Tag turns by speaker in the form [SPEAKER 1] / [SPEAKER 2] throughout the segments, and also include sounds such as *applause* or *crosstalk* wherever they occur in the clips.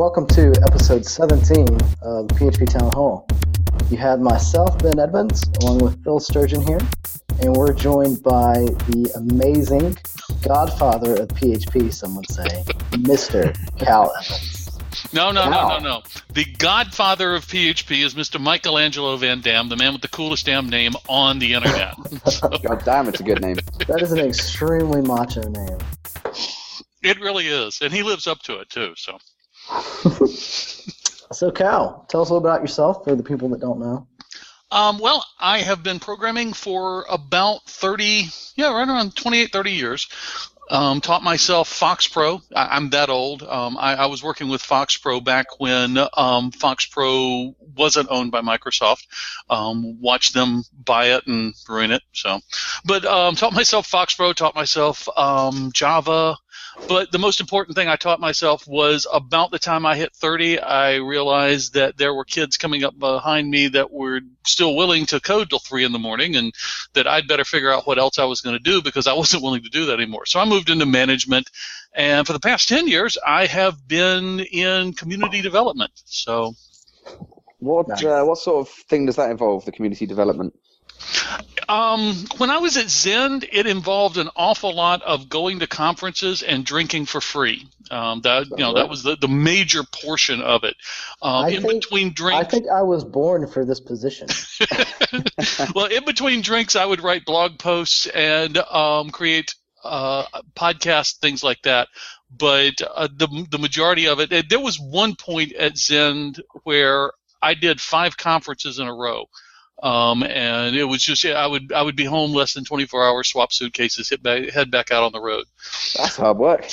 [SPEAKER 1] welcome to episode 17 of PHP Town Hall. You have myself, Ben Edmunds, along with Phil Sturgeon here, and we're joined by the amazing godfather of PHP, some would say, Mr. Cal Evans.
[SPEAKER 2] No, no, no, no, no. The godfather of PHP is Mr. Michelangelo Van Dam, the man with the coolest damn name on the internet. *laughs*
[SPEAKER 3] God damn, it's a good name.
[SPEAKER 1] That is an extremely macho name.
[SPEAKER 2] it really is, and he lives up to it too. So, *laughs*
[SPEAKER 1] So, Cal, tell us a little about yourself for the people that don't know.
[SPEAKER 2] um, well, I have been programming for about thirty, yeah, right around 28, 30 years. Um, taught myself Fox Pro. I, I'm that old. Um, I, I was working with Fox Pro back when um, Fox Pro wasn't owned by Microsoft. Um, watched them buy it and ruin it. So, but um, taught myself Fox Pro. Taught myself um, Java. But the most important thing I taught myself was about the time I hit 30, I realized that there were kids coming up behind me that were still willing to code till 3 in the morning and that I'd better figure out what else I was going to do because I *laughs* wasn't willing to do that anymore. So I moved into management. And for the past 10 years, I have been in community development. So
[SPEAKER 3] What
[SPEAKER 1] Nice.
[SPEAKER 3] uh, what sort of thing does that involve? The community development.
[SPEAKER 2] Um, when I was at Zend, it involved an awful lot of going to conferences and drinking for free. Um, that you know that was the, the major portion of it. Um, in
[SPEAKER 1] think-
[SPEAKER 2] between drinks, I
[SPEAKER 1] think I was born for this position. *laughs* *laughs*
[SPEAKER 2] well, in between drinks, I would write blog posts and um, create uh, podcasts, things like that. But uh, the the majority of it, there was one point at Zend where I did five conferences in a row. Um, and it was just yeah, I would I would be home less than 24 hours, swap suitcases, hit back, head back out on the road.
[SPEAKER 3] That's hard work.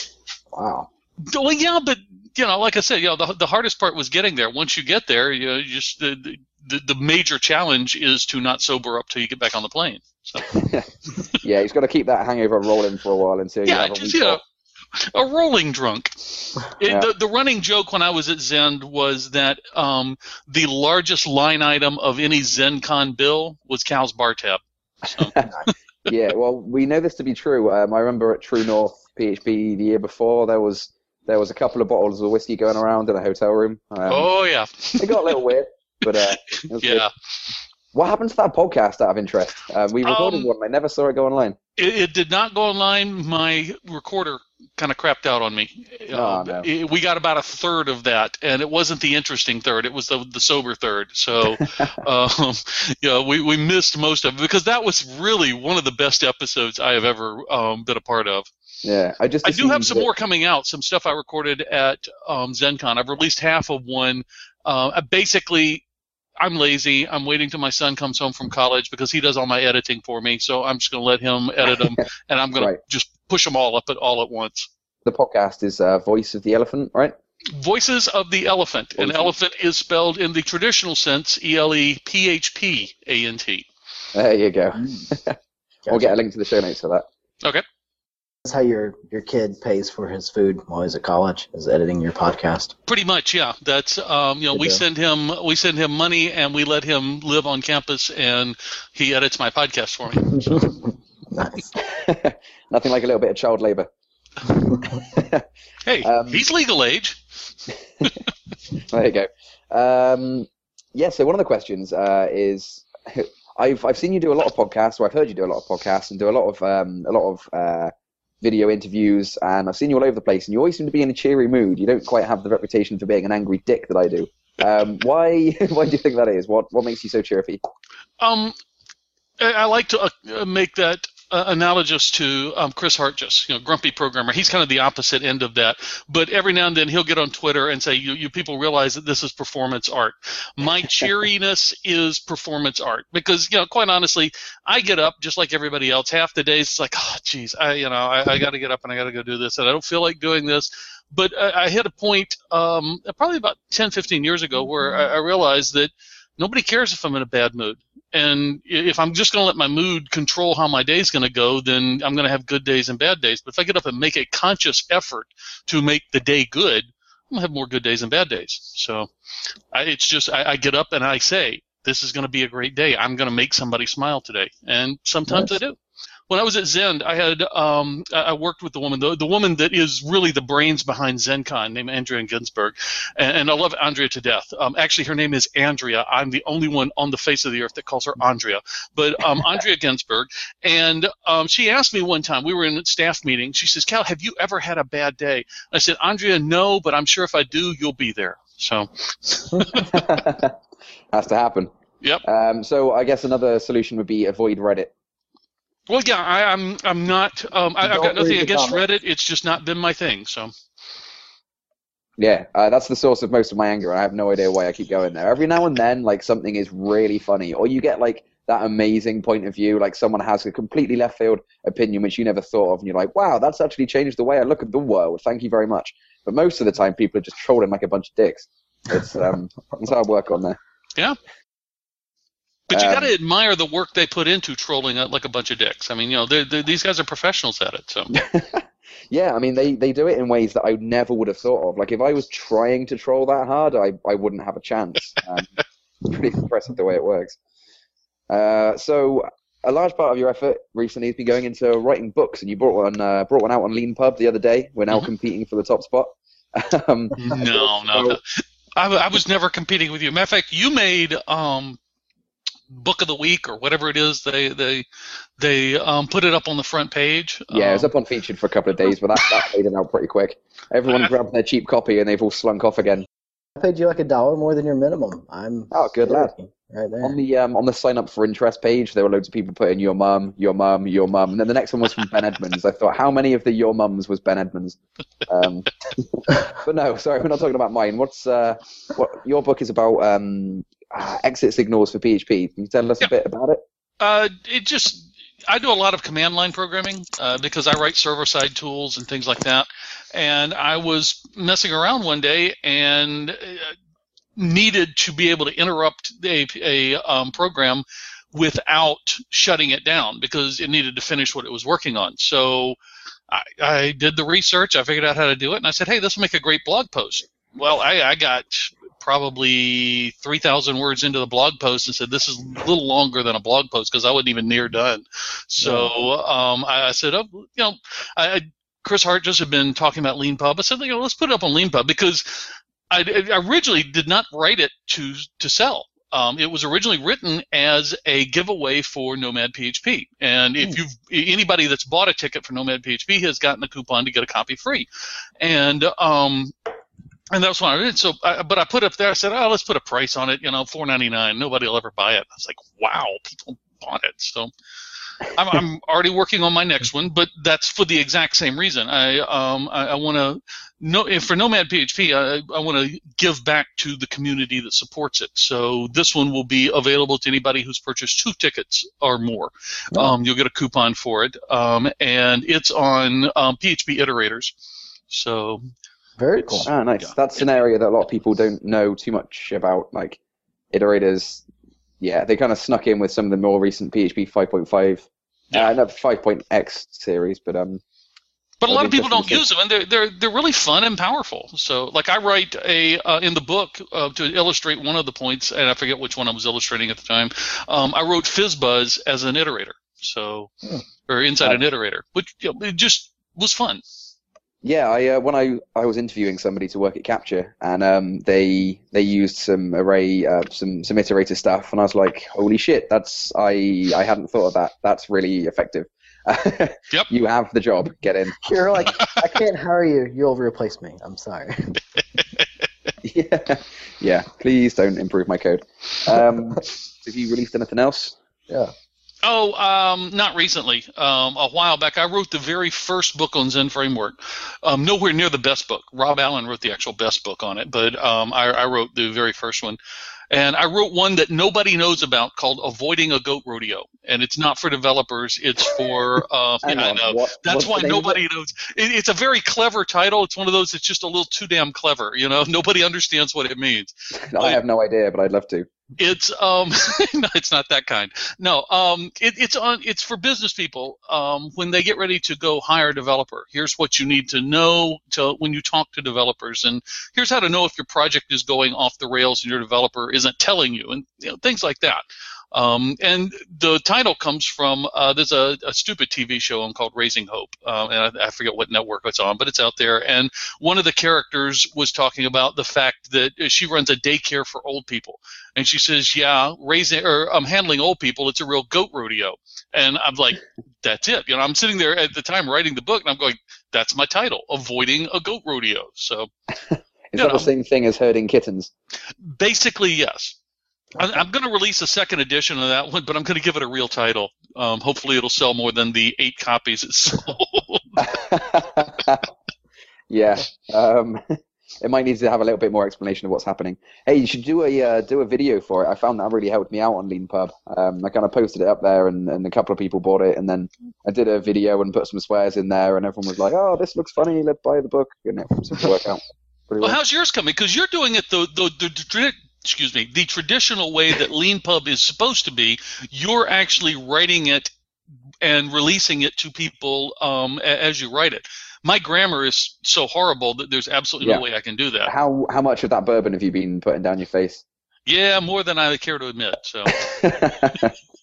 [SPEAKER 3] Wow.
[SPEAKER 2] Well, yeah, but you know, like I said, you know, the, the hardest part was getting there. Once you get there, you, know, you just the, the the major challenge is to not sober up till you get back on the plane. So *laughs*
[SPEAKER 3] Yeah, he's got to keep that hangover rolling for a while until you
[SPEAKER 2] yeah,
[SPEAKER 3] have a
[SPEAKER 2] just
[SPEAKER 3] week
[SPEAKER 2] you know,
[SPEAKER 3] off.
[SPEAKER 2] A rolling drunk. *laughs* It-
[SPEAKER 3] Yeah.
[SPEAKER 2] the, the running joke when I was at Zend was that um, the largest line item of any ZendCon bill was Cal's bar tab. *laughs*
[SPEAKER 3] yeah, well, we know this to be true. Um, I remember at True North PHP the year before there was there was a couple of bottles of whiskey going around in a hotel room. Um,
[SPEAKER 2] oh yeah,
[SPEAKER 3] It got a little weird, but uh, it was *laughs* good. What happened to that podcast out of interest? Uh, we recorded
[SPEAKER 2] Um,
[SPEAKER 3] one. I never saw it go online.
[SPEAKER 2] It, it did not go online. My recorder kind of crapped out on me.
[SPEAKER 3] Oh,
[SPEAKER 2] Uh,
[SPEAKER 3] no.
[SPEAKER 2] it- we got about a third of that, and it wasn't the interesting third. It was the, the sober third. So, *laughs* um, yeah, we, we missed most of it because that was really one of the best episodes I have ever um, been a part of.
[SPEAKER 3] Yeah, I just
[SPEAKER 2] I do have some
[SPEAKER 3] that-
[SPEAKER 2] more coming out. Some stuff I recorded at um, ZendCon. I've released half of one. Uh, basically, I'm lazy. I'm waiting till my son comes home from college because he does all my editing for me. So I'm just going to let him edit them, *laughs* and I'm going
[SPEAKER 3] Right.
[SPEAKER 2] to just push them all up at all at once.
[SPEAKER 3] The podcast is uh, Voice of the ElePHPant, right?
[SPEAKER 2] Voices of the ElePHPant. An elephant is spelled in the traditional sense, E L E P H P A N T.
[SPEAKER 3] There you go.
[SPEAKER 1] Mm. *laughs*
[SPEAKER 3] We'll get a link to the show notes for that.
[SPEAKER 2] Okay.
[SPEAKER 1] That's how your, your kid pays for his food while he's at college, is editing your podcast.
[SPEAKER 2] Pretty much, yeah. That's um, you know,
[SPEAKER 1] Good
[SPEAKER 2] we
[SPEAKER 1] deal.
[SPEAKER 2] send him we send him money and we let him live on campus and he edits my podcast for me. *laughs*
[SPEAKER 1] nice. *laughs*
[SPEAKER 3] Nothing like a little bit of child labour. *laughs*
[SPEAKER 2] Hey,
[SPEAKER 3] Um,
[SPEAKER 2] he's legal age.
[SPEAKER 3] There you go. Um, yeah, so one of the questions uh, is I've I've seen you do a lot of podcasts, or I've heard you do a lot of podcasts, and do a lot of um, a lot of uh, video interviews, and I've seen you all over the place, and you always seem to be in a cheery mood. You don't quite have the reputation for being an angry dick that I do. Um, why *laughs* why do you think that is? What what makes you so chirpy?
[SPEAKER 2] Um, I, I like to uh, make that uh, analogous to um, Chris Hartjes, you know, grumpy programmer. He's kind of the opposite end of that. But every now and then he'll get on Twitter and say, "You, you people realize that this is performance art. My *laughs* cheeriness is performance art." Because you know, quite honestly, I get up just like everybody else. Half the days it's like, "Oh, geez, I you know, I, I *laughs* got to get up and I got to go do this, and I don't feel like doing this." But I, I hit a point um, probably about 10, 15 years ago where I, I realized that nobody cares if I'm in a bad mood. And if I'm just going to let my mood control how my day's going to go, then I'm going to have good days and bad days. But if I get up and make a conscious effort to make the day good, I'm going to have more good days and bad days. So I, it's just, I, I get up and I say, this is going to be a great day. I'm going to make somebody smile today. And sometimes
[SPEAKER 1] Nice.
[SPEAKER 2] I do. When I was at Zend, I had um, I worked with the woman, the, the woman that is really the brains behind ZendCon, named Andrea Ginsberg, and, and I love Andrea to death. Um, actually, her name is Andrea. I'm the only one on the face of the earth that calls her Andrea, but um, *laughs* Andrea Ginsberg. And um, she asked me one time, we were in a staff meeting. She says, "Cal, have you ever had a bad day?" I said, "Andrea, no, but I'm sure if I do, you'll be there." So *laughs*
[SPEAKER 3] has to happen.
[SPEAKER 2] Yep.
[SPEAKER 3] Um, so I guess another solution would be avoid Reddit.
[SPEAKER 2] Well, yeah, I, I'm I'm not. Um, I, I've got nothing against. Reddit. It's just not been my thing. So
[SPEAKER 3] Yeah, uh, that's the source of most of my anger. and I have no idea why I keep going there. Every now and then, like something is really funny, or you get like that amazing point of view, like someone has a completely left field opinion which you never thought of, and you're like, wow, that's actually changed the way I look at the world. Thank you very much. But most of the time, people are just trolling like a bunch of dicks. It's um, it's hard work on there.
[SPEAKER 2] But you
[SPEAKER 3] Um,
[SPEAKER 2] got to admire the work they put into trolling like a bunch of dicks. I mean, you know, they're, they're, these guys are professionals at it. So *laughs*
[SPEAKER 3] Yeah, I mean they, they do it in ways that I never would have thought of. Like if I was trying to troll that hard, I, I wouldn't have a chance. Um, *laughs* pretty impressive the way it works. Uh, so a large part of your effort recently has been going into writing books, and you brought one uh, brought one out on Leanpub the other day. We're now
[SPEAKER 2] Mhm.
[SPEAKER 3] competing for the top spot. *laughs* um,
[SPEAKER 2] no, no, no. I, I was never competing with you. Matter of fact, you made um, book of the week or whatever it is. They they they um, put it up on the front page.
[SPEAKER 3] yeah, it was
[SPEAKER 2] Um,
[SPEAKER 3] up on featured for a couple of days, but that, that faded out pretty quick. Everyone *laughs* grabbed their cheap copy and they've all slunk off again.
[SPEAKER 1] I paid you like a dollar more than your minimum. I'm
[SPEAKER 3] Oh, good lad.
[SPEAKER 1] right there.
[SPEAKER 3] On the um, on the sign up for interest page, there were loads of people putting your mum, your mum, your mum, and then the next one was from Ben Edmunds. I thought, how many of the your mums was Ben Edmunds? Um, *laughs* but no, sorry, we're not talking about mine. What's uh, what your book is about? Um, uh, exit signals for PHP. Can you tell us
[SPEAKER 2] Yeah.
[SPEAKER 3] a bit about it?
[SPEAKER 2] Uh, it just I do a lot of command line programming uh, because I write server side tools and things like that. And I was messing around one day and uh, needed to be able to interrupt a, a um, program without shutting it down because it needed to finish what it was working on. So I, I did the research, I figured out how to do it, and I said, hey, this will make a great blog post. Well, I, I got probably 3,000 words into the blog post and said, this is a little longer than a blog post because I wasn't even near done. So um, I, I said, oh, you know, I, I, Chris Hartjes had been talking about Leanpub. I said, you know, let's put it up on Leanpub because I, I originally did not write it to to sell. Um, it was originally written as a giveaway for Nomad PHP, and if you've anybody that's bought a ticket for Nomad PHP has gotten a coupon to get a copy free, and um, and that's what I did. So, I, but I put up there. I said, oh, let's put a price on it. You know, four ninety nine. Nobody will ever buy it. I was like, wow, people bought it. So. I'm, I'm *laughs* already working on my next one, but that's for the exact same reason. I um I, I want to no for Nomad PHP I, I want to give back to the community that supports it. So this one will be available to anybody who's purchased two tickets or more.
[SPEAKER 1] Oh.
[SPEAKER 2] Um, you'll get a coupon for it, um, and it's on um, PHP iterators. So
[SPEAKER 1] Very cool.
[SPEAKER 3] Ah, nice.
[SPEAKER 2] Yeah.
[SPEAKER 3] That's an area that a lot of people don't know too much about. Like iterators, yeah, they kind of snuck in with some of the more recent PHP 5.5,
[SPEAKER 2] Yeah.
[SPEAKER 3] uh, not 5.x series, but um,
[SPEAKER 2] But a lot of people don't use them, and they're they're they're really fun and powerful. So, like I write a uh, in the book uh, to illustrate one of the points, and I forget which one I was illustrating at the time. Um, I wrote FizzBuzz as an iterator, so
[SPEAKER 1] Hmm.
[SPEAKER 2] or inside an iterator, which you know, it just was fun.
[SPEAKER 3] Yeah, I uh, when I I was interviewing somebody to work at Capture, and um, they they used some array, uh, some some iterator stuff, and I was like, holy shit, that's I I hadn't thought of that. That's really effective. *laughs*
[SPEAKER 2] Yep.
[SPEAKER 3] You have the job. Get in. *laughs*
[SPEAKER 1] You're like, *laughs* I can't hire you. You'll replace me. I'm sorry.
[SPEAKER 3] yeah, yeah. Please don't improve my code. Um, have you released anything else?
[SPEAKER 1] Yeah.
[SPEAKER 2] Oh, um, not recently. Um, a while back, I wrote the very first book on Zend Framework. Um, nowhere near the best book. Rob Allen wrote the actual best book on it, but um, I, I wrote the very first one. And I wrote one that nobody knows about called Avoiding a Goat Rodeo. And it's not for developers, it's for. Uh, *laughs*
[SPEAKER 3] Hang
[SPEAKER 2] yeah, I know.
[SPEAKER 3] what-
[SPEAKER 2] That's why nobody knows. It, it's a very clever title. It's one of those that's just a little too damn clever. You know, *laughs* nobody understands what it means. *laughs*
[SPEAKER 3] I have no idea, but I'd love to.
[SPEAKER 2] It's um, *laughs* it's not that kind. No, um, it, it's on. It's for business people. Um, when they get ready to go hire a developer, here's what you need to know to when you talk to developers, and here's how to know if your project is going off the rails and your developer isn't telling you, and you know, things like that. Um, and the title comes from uh, there's a, a, stupid TV show on called Raising Hope, uh, and I, I, forget what network it's on, but it's out there. And one of the characters was talking about the fact that she runs a daycare for old people, and she says, "Yeah, raising or I'm um, handling old people. It's a real goat rodeo." And I'm like, "That's it." You know, I'm sitting there at the time writing the book, and I'm going, "That's my title: Avoiding a Goat Rodeo." So. *laughs*
[SPEAKER 3] Is that know, the same thing as herding kittens?
[SPEAKER 2] Basically, yes. I'm going to release a second edition of that one, but I'm going to give it a real title. Um, hopefully, it'll sell more than the eight copies it sold. *laughs*
[SPEAKER 3] yeah, um, *laughs* it might need to have a little bit more explanation of what's happening. Hey, you should do a uh, do a video for it. I found that really helped me out on Leanpub. Um, I kind of posted it up there, and, and a couple of people bought it, and then I did a video and put some swears in there, and everyone was like, "Oh, this looks funny. Let's buy the book," and it seemed to work out.
[SPEAKER 2] Well, well, how's yours coming? Because you're doing it the, the, the, excuse me, the traditional way that Leanpub is supposed to be, you're actually writing it and releasing it to people um, as you write it. My grammar is so horrible that there's absolutely yeah. no way I can do that.
[SPEAKER 3] How how much of that bourbon have you been putting down your face?
[SPEAKER 2] Yeah, more than I care to admit. So. *laughs*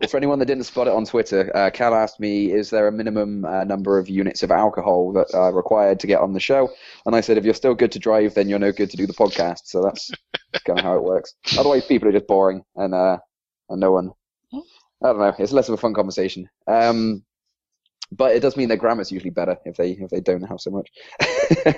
[SPEAKER 3] well, for anyone that didn't spot it on Twitter, uh, Cal asked me, "Is there a minimum uh, number of units of alcohol that are required to get on the show?" And I said, "If you're still good to drive, then you're no good to do the podcast." So that's *laughs* kind of how it works. Otherwise, people are just boring, and uh, and no one. I don't know. It's less of a fun conversation. Um, but it does mean their grammar's usually better if they if they don't have so much. *laughs*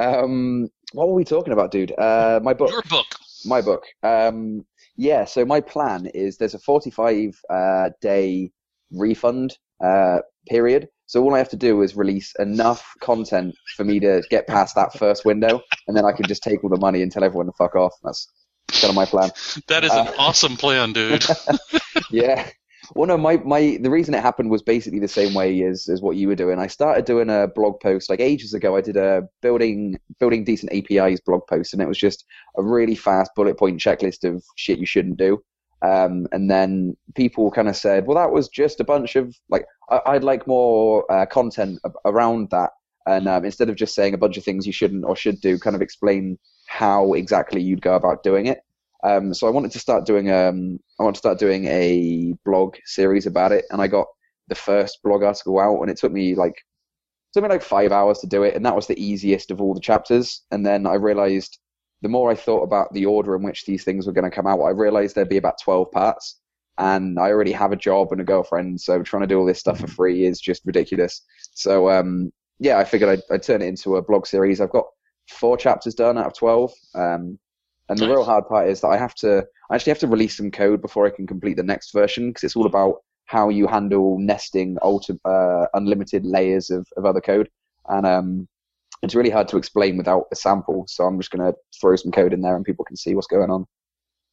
[SPEAKER 3] um, what were we talking about, dude? Uh, my book.
[SPEAKER 2] Your book.
[SPEAKER 3] My book. Um, yeah, so my plan is there's a 45 uh, day refund uh, period. So all I have to do is release enough content for me to get past that first window, and then I can just take all the money and tell everyone to fuck off. That's kind of my plan.
[SPEAKER 2] That is an uh, *laughs* awesome plan, dude. *laughs*
[SPEAKER 3] yeah, well, no, my, my the reason it happened was basically the same way as, as what you were doing. I started doing a blog post like ages ago. I did a building building decent APIs blog post, and it was just a really fast bullet point checklist of shit you shouldn't do. Um, and then people kind of said, well, that was just a bunch of like I, would like more uh, content around that, and um, instead of just saying a bunch of things you shouldn't or should do, kind of explain how exactly you'd go about doing it. Um, so I wanted to start doing um, I want to start doing a blog series about it, and I got the first blog article out, and it took me like it took me like five hours to do it, and that was the easiest of all the chapters. And then I realized the more I thought about the order in which these things were going to come out, I realized there'd be about twelve parts, and I already have a job and a girlfriend, so trying to do all this stuff for free is just ridiculous. So um, yeah, I figured I'd, I'd, turn it into a blog series. I've got four chapters done out of twelve. Um, and the real hard part is that I have to I actually have to release some code before I can complete the next version because it's all about how you handle nesting ulti- uh, unlimited layers of, of other code. And um, it's really hard to explain without a sample. So I'm just going to throw some code in there and people can see what's going on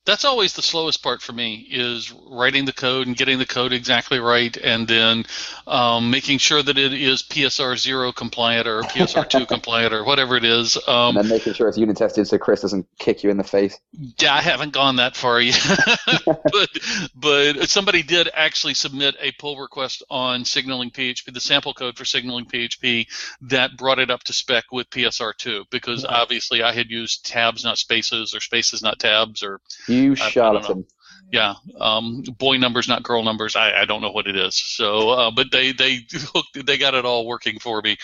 [SPEAKER 2] that's always the slowest part for me is writing the code and getting the code exactly right and then um, making sure that it is psr 0 compliant or psr 2 *laughs* compliant or whatever it is
[SPEAKER 3] um, and then making sure it's unit tested so chris doesn't kick you in the face.
[SPEAKER 2] Yeah i haven't gone that far yet. *laughs* *laughs* But, but somebody did actually submit a pull request on signaling php the sample code for signaling php that brought it up to spec with psr 2 because obviously i had used tabs not spaces or spaces not tabs or
[SPEAKER 3] you charlatan.
[SPEAKER 2] Yeah, um, boy numbers, not girl numbers. I, I don't know what it is. So, uh, but they they *laughs* hooked, they got it all working for me.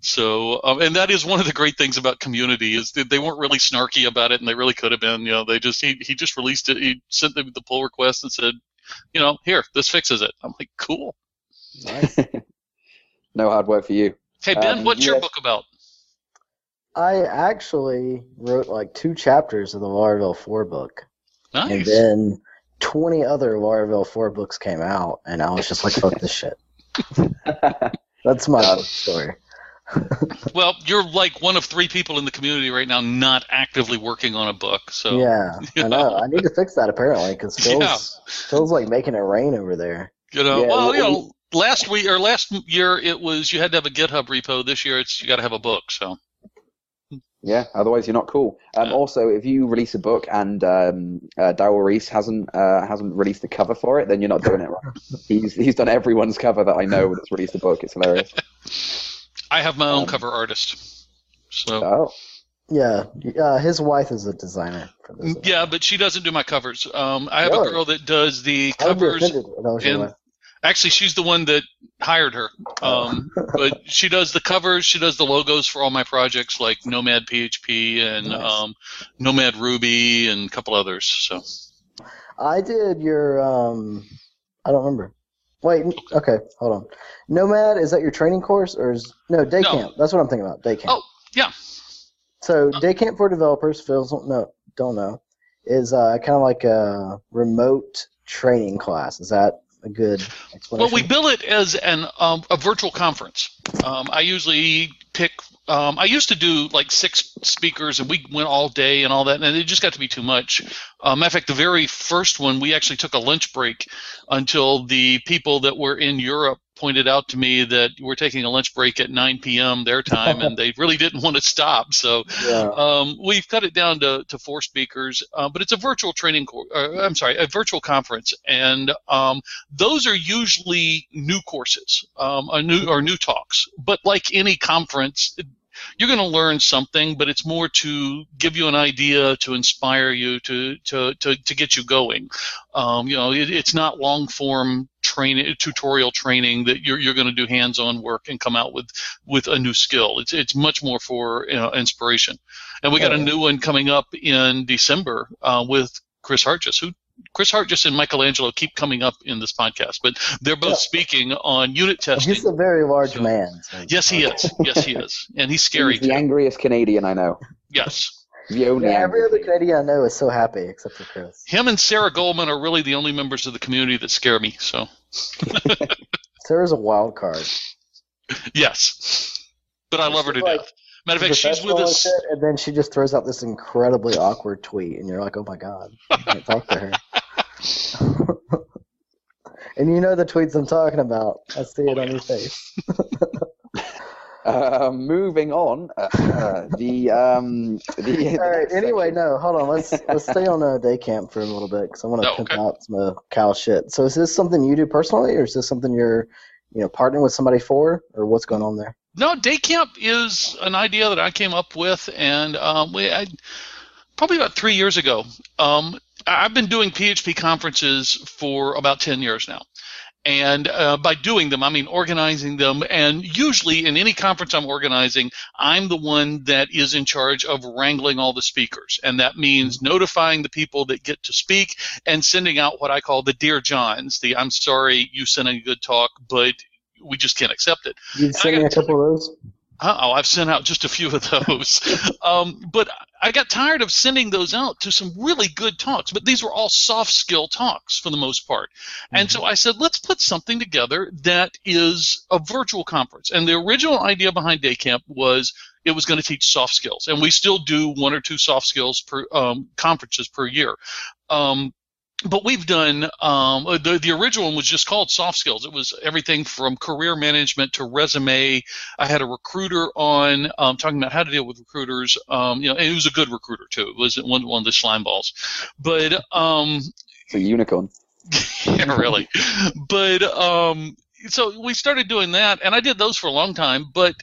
[SPEAKER 2] So, um, and that is one of the great things about community is that they weren't really snarky about it, and they really could have been. You know, they just he he just released it. He sent them the pull request and said, you know, here, this fixes it. I'm like, cool.
[SPEAKER 3] Nice. *laughs* no hard work for you.
[SPEAKER 2] Hey Ben, um, what's yes. your book about?
[SPEAKER 1] I actually wrote like two chapters of the Laravel 4 book.
[SPEAKER 2] Nice.
[SPEAKER 1] And then 20 other Laravel 4 books came out, and I was just like, fuck this shit. *laughs* That's my story. *laughs*
[SPEAKER 2] well, you're like one of three people in the community right now not actively working on a book. So
[SPEAKER 1] yeah, I know. I need to fix that apparently because Phil's, *laughs* yeah. Phil's like making it rain over there.
[SPEAKER 2] You know, yeah, well, you know, last week or last year it was you had to have a GitHub repo. This year it's you got to have a book. So
[SPEAKER 3] yeah, otherwise you're not cool. Um, also, if you release a book and um, uh, Dayle Rees hasn't uh, hasn't released the cover for it, then you're not doing it right. *laughs* he's he's done everyone's cover that I know that's released a book. It's hilarious.
[SPEAKER 2] I have my own um, cover artist. So
[SPEAKER 3] oh,
[SPEAKER 1] Yeah, uh, his wife is a designer for this.
[SPEAKER 2] Yeah, but she doesn't do my covers. Um, I have
[SPEAKER 1] Really?
[SPEAKER 2] a girl that does the
[SPEAKER 1] I would be
[SPEAKER 2] covers.
[SPEAKER 1] offended if that was your
[SPEAKER 2] and-
[SPEAKER 1] wife.
[SPEAKER 2] Actually, she's the one that hired her. Um, but she does the covers. She does the logos for all my projects, like Nomad PHP and
[SPEAKER 1] Nice.
[SPEAKER 2] um, Nomad Ruby and a couple others. So
[SPEAKER 1] I did your. um I don't remember. Wait, okay, hold on. Nomad is that your training course or is no day
[SPEAKER 2] No.
[SPEAKER 1] camp? That's what I'm thinking about. Day camp.
[SPEAKER 2] Oh, yeah.
[SPEAKER 1] So day camp for developers, Phil don't know, don't know, is uh, kind of like a remote training class. Is that a good explanation?
[SPEAKER 2] Well, we bill it as an um, a virtual conference. Um, I usually pick. Um, I used to do like six speakers, and we went all day and all that, and it just got to be too much. Um, matter of fact, the very first one, we actually took a lunch break until the people that were in Europe pointed out to me that we're taking a lunch break at 9 p.m. their time, and they really didn't want to stop. So
[SPEAKER 1] yeah.
[SPEAKER 2] um, we've cut it down to, to four speakers, uh, but it's a virtual training. Co- uh, I'm sorry, a virtual conference, and um, those are usually new courses, um, or new or new talks. But like any conference, you're going to learn something, but it's more to give you an idea, to inspire you, to to to, to get you going. Um, you know, it, it's not long form training, tutorial training that you're you're going to do hands-on work and come out with with a new skill. It's it's much more for you know, inspiration. And we got a new one coming up in December uh, with Chris Hartjes, who Chris Hartjes and Michelangelo keep coming up in this podcast, but they're both
[SPEAKER 1] Yeah.
[SPEAKER 2] speaking on unit testing.
[SPEAKER 1] He's a very large
[SPEAKER 2] So-
[SPEAKER 1] man. so-
[SPEAKER 2] Yes, he is. Yes, he is, and he's scary
[SPEAKER 3] He's the
[SPEAKER 2] too.
[SPEAKER 3] angriest Canadian I know.
[SPEAKER 2] Yes, *laughs*
[SPEAKER 3] The only
[SPEAKER 1] Yeah, every other Canadian I know is so happy except for Chris.
[SPEAKER 2] him and Sarah Golemon are really the only members of the community that scare me. So *laughs*
[SPEAKER 1] Sarah's a wild card.
[SPEAKER 2] yes, but I love her to
[SPEAKER 1] like-
[SPEAKER 2] death. Matter of fact, she's with
[SPEAKER 1] professional and
[SPEAKER 2] us.
[SPEAKER 1] shit, and then she just throws out this incredibly awkward tweet, and you're like, "Oh my god, I can't talk to her." *laughs* *laughs* and you know the tweets I'm talking about. I see it
[SPEAKER 2] Oh,
[SPEAKER 1] on
[SPEAKER 2] yeah.
[SPEAKER 1] your face. *laughs*
[SPEAKER 3] Uh, moving on, uh, uh, the um, the,
[SPEAKER 1] All right. Anyway,
[SPEAKER 3] section-
[SPEAKER 1] no, hold on. Let's let's stay on uh, day camp for a little bit because I want to
[SPEAKER 2] Oh,
[SPEAKER 1] pimp
[SPEAKER 2] okay.
[SPEAKER 1] out some uh, Cal shit. So is this something you do personally, or is this something you're, you know, partnering with somebody for, or what's going on there?
[SPEAKER 2] No, day camp is an idea that I came up with, and um, we I, probably about three years ago. Um, I've been doing PHP conferences for about ten years now, and uh, by doing them, I mean organizing them. And usually, in any conference I'm organizing, I'm the one that is in charge of wrangling all the speakers, and that means notifying the people that get to speak and sending out what I call the Dear Johns, the I'm sorry you sent a good talk, but we just can't accept it.
[SPEAKER 1] You'd send me a couple of those.
[SPEAKER 2] Oh, I've sent out just a few of those. *laughs* um, but I got tired of sending those out to some really good talks. But these were all soft skill talks for the most part. And so I said, let's put something together that is a virtual conference. And the original idea behind Day Camp was it was going to teach soft skills. And we still do one or two soft skills per um, conferences per year. Um, but we've done um, the the original one was just called soft skills. It was everything from career management to resume. I had a recruiter on um, talking about how to deal with recruiters. Um, you know, and he was a good recruiter too. It wasn't one one of the slime balls, but um,
[SPEAKER 3] It's a unicorn. *laughs*
[SPEAKER 2] yeah, really. But um, so we started doing that, and I did those for a long time. But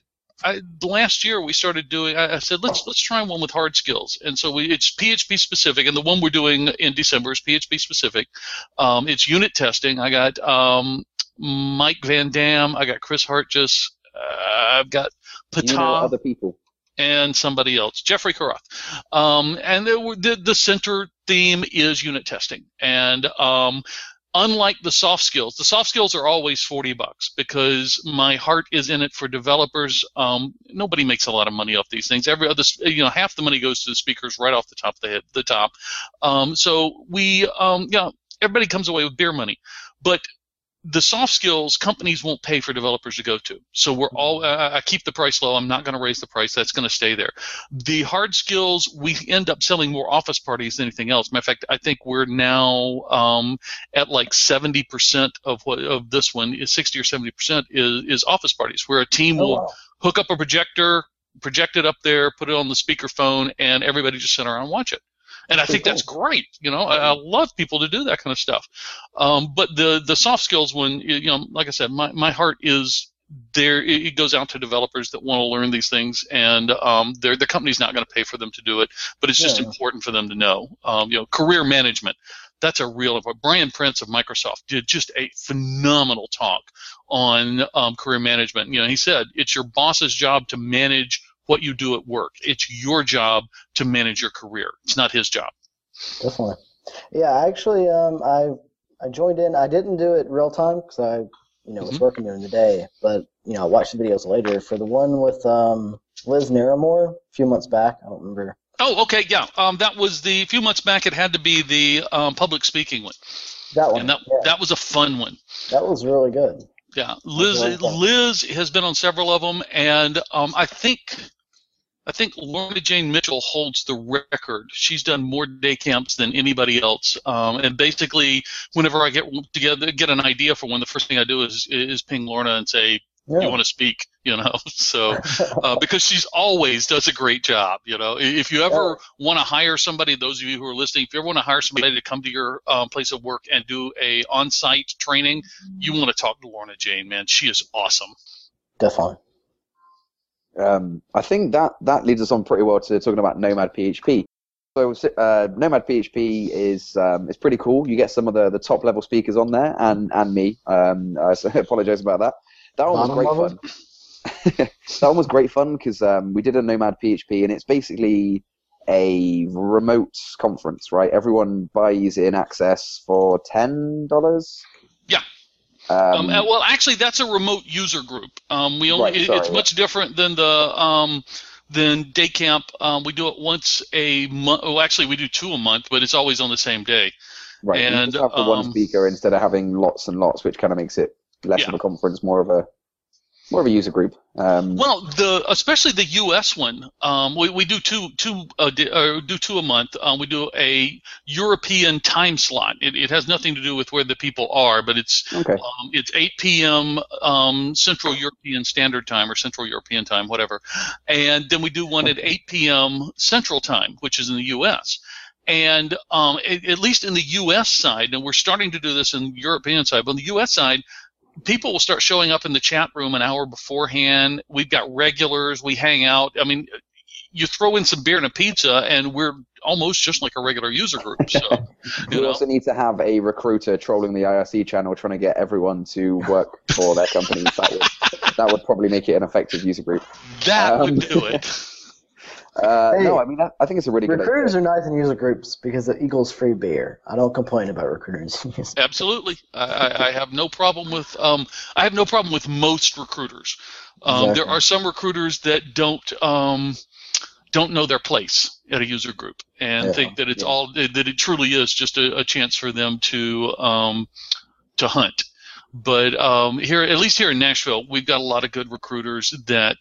[SPEAKER 2] I, last year we started doing. I, I said let's let's try one with hard skills, and so we it's PHP specific, and the one we're doing in December is PHP specific. Um, it's unit testing. I got um, Mike Van Dam. I got Chris Hartjes. Uh, I've got
[SPEAKER 3] You know other people.
[SPEAKER 2] and somebody else, Jeffrey Carouth. Um, and there were, the, the center theme is unit testing. And um, unlike the soft skills, the soft skills are always 40 bucks because my heart is in it for developers. Um, nobody makes a lot of money off these things. Every other, you know, half the money goes to the speakers right off the top the, the top. Um, so we, um, know, everybody comes away with beer money. But the soft skills companies won't pay for developers to go to. So we're all I I keep the price low. I'm not going to raise the price. That's going to stay there. The hard skills we end up selling more office parties than anything else. Matter of fact, I think we're now um, at like 70% of what of this one is 60 or 70% is is office parties where a team
[SPEAKER 1] Oh,
[SPEAKER 2] will
[SPEAKER 1] wow.
[SPEAKER 2] hook up a projector, project it up there, put it on the speakerphone, and everybody just sit around and watch it. And I think
[SPEAKER 1] Pretty
[SPEAKER 2] that's great. You know, I, I love people to do that kind of stuff. Um, but the the soft skills one, you you know, like I said, my, my heart is there it goes out to developers that want to learn these things, and um, their the company's not going to pay for them to do it, but it's just
[SPEAKER 1] Yeah.
[SPEAKER 2] important for them to know. Um, you know, career management. That's a real. Brian Prince of Microsoft did just a phenomenal talk on um, career management. You know, he said it's your boss's job to manage what you do at work. It's your job to manage your career. It's not his job.
[SPEAKER 1] Definitely. Yeah, actually, um, I I joined in. I didn't do it real time because I, you know, was
[SPEAKER 2] Mhm.
[SPEAKER 1] working during the day. But you know, I watched the videos later for the one with um, Liz Naramore a few months back. I don't remember.
[SPEAKER 2] Oh, okay, yeah. Um, that was the few months back. It had to be the um, public speaking one,
[SPEAKER 1] That one.
[SPEAKER 2] and that
[SPEAKER 1] yeah,
[SPEAKER 2] that was a fun one.
[SPEAKER 1] that was really good.
[SPEAKER 2] Yeah, Liz. Liz has been on several of them, and um, I think I think Lorna Jane Mitchell holds the record. She's done more day camps than anybody else. Um, and basically, whenever I get together, get an idea for one, the first thing I do is is ping Lorna and say,
[SPEAKER 1] Yeah.
[SPEAKER 2] "You want to speak?" You know, *laughs* so *laughs* uh, because she's always does a great job. You know, if you ever want to hire somebody, those of you who are listening, if you ever want to hire somebody to come to your um, place of work and do a on-site training, you want to talk to Lorna Jane, man. She is awesome.
[SPEAKER 1] Definitely.
[SPEAKER 3] Um, I think that that leads us on pretty well to talking about Nomad PHP. So uh, Nomad PHP is um, is pretty cool. You get some of the, the top level speakers on there, and and me. Um, I *laughs* apologize about that. That one was great
[SPEAKER 1] level?
[SPEAKER 3] fun. *laughs* that one was great fun because um, we did a Nomad PHP, and it's basically a remote conference, right? Everyone buys in access for ten dollars.
[SPEAKER 2] Yeah. Um, uh, well, actually, that's a remote user group. Um, we only
[SPEAKER 3] right, sorry,
[SPEAKER 2] it's much different than the um, than day camp. Um, we do it once a month. Oh, actually, we do two a month, but it's always on the same day.
[SPEAKER 3] Right, you
[SPEAKER 2] And,
[SPEAKER 3] just have the one
[SPEAKER 2] um,
[SPEAKER 3] speaker instead of having lots and lots, which kind of makes it less
[SPEAKER 2] Yeah.
[SPEAKER 3] of a conference, more of a more of a user group. Um,
[SPEAKER 2] Well, the especially the U.S. one, um, we, we do two two uh, di- uh, do two a month. Um, we do a European time slot. It, it has nothing to do with where the people are, but it's
[SPEAKER 3] okay,
[SPEAKER 2] Um, it's 8 p.m. Um, Central European Standard Time or Central European Time, whatever. And then we do one at 8 p.m. Central Time, which is in the U.S. And um, at, at least in the U.S. side, and we're starting to do this in the European side, but on the U.S. side, people will start showing up in the chat room an hour beforehand. We've got regulars. We hang out. I mean, you throw in some beer and a pizza, and we're almost just like a regular user group. So, *laughs*
[SPEAKER 3] we
[SPEAKER 2] you know.
[SPEAKER 3] also need to have a recruiter trolling the IRC channel, trying to get everyone to work for their companies. That would that would probably make it an effective user group.
[SPEAKER 2] that
[SPEAKER 3] Um,
[SPEAKER 2] would do it. *laughs*
[SPEAKER 3] Uh,
[SPEAKER 1] Hey,
[SPEAKER 3] no, I mean I, I think it's a really good.
[SPEAKER 1] Recruiters
[SPEAKER 3] idea.
[SPEAKER 1] are nice in user groups because it equals free beer. I don't complain about recruiters. *laughs*
[SPEAKER 2] Absolutely, I, I, I have no problem with um, I have no problem with most recruiters. Um, There are some recruiters that don't um, don't know their place at a user group and
[SPEAKER 1] Yeah,
[SPEAKER 2] think that it's
[SPEAKER 3] yeah.
[SPEAKER 2] all that it truly is just a, a chance for them to um, to hunt. But um, here, at least here in Nashville, we've got a lot of good recruiters that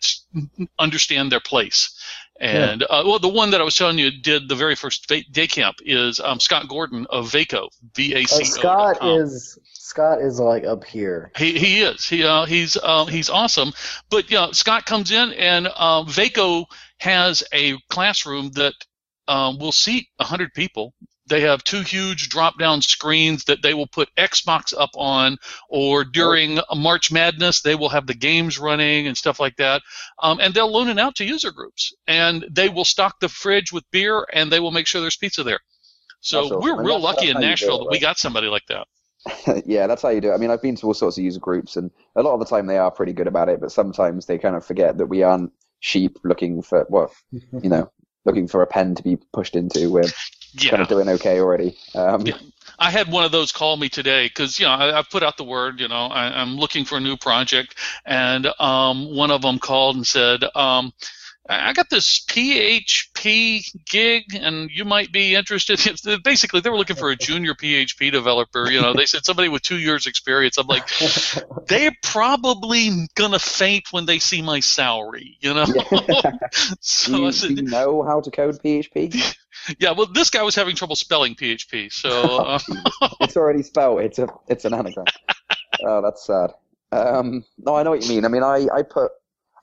[SPEAKER 2] understand their place. And uh, well, the one that I was telling you did the very first day camp is um, Scott Gordon of Vaco, V A
[SPEAKER 1] Uh, Scott is Scott is like up here.
[SPEAKER 2] He, he is. He uh, he's uh, he's awesome. But yeah, Scott comes in and um, Vaco has a classroom that um, will seat hundred people. They have two huge drop-down screens that they will put Xbox up on, or during March Madness they will have the games running and stuff like that. Um, and they'll loan it out to user groups, and they will stock the fridge with beer, and they will make sure there's pizza there. So
[SPEAKER 3] awesome.
[SPEAKER 2] we're
[SPEAKER 3] And
[SPEAKER 2] real lucky in
[SPEAKER 3] how you do
[SPEAKER 2] Nashville
[SPEAKER 3] it,
[SPEAKER 2] that we got somebody like that. *laughs*
[SPEAKER 3] yeah, that's how you do it. I mean, I've been to all sorts of user groups, and a lot of the time they are pretty good about it, but sometimes they kind of forget that we aren't sheep looking for well, *laughs* you know, looking for a pen to be pushed into. We're
[SPEAKER 2] Yeah.
[SPEAKER 3] kind of doing okay already. Um,
[SPEAKER 2] Yeah. I had one of those call me today because you know I, I've put out the word. You know I, I'm looking for a new project, and um, one of them called and said, um, "I I got this PHP gig, and you might be interested." *laughs* Basically, they were looking for a junior PHP developer. You know, they said somebody with two years experience. I'm like, *laughs* they're probably gonna faint when they see my salary. You know. *laughs*
[SPEAKER 3] do,
[SPEAKER 2] so I
[SPEAKER 3] you, do
[SPEAKER 2] said,
[SPEAKER 3] you know how to code PHP?
[SPEAKER 2] yeah. Well, this guy was having trouble spelling PHP, so. Uh,
[SPEAKER 3] it's already spelled. It's a it's an anagram. oh, that's sad. Um, no, I know what you mean. I mean, I, I put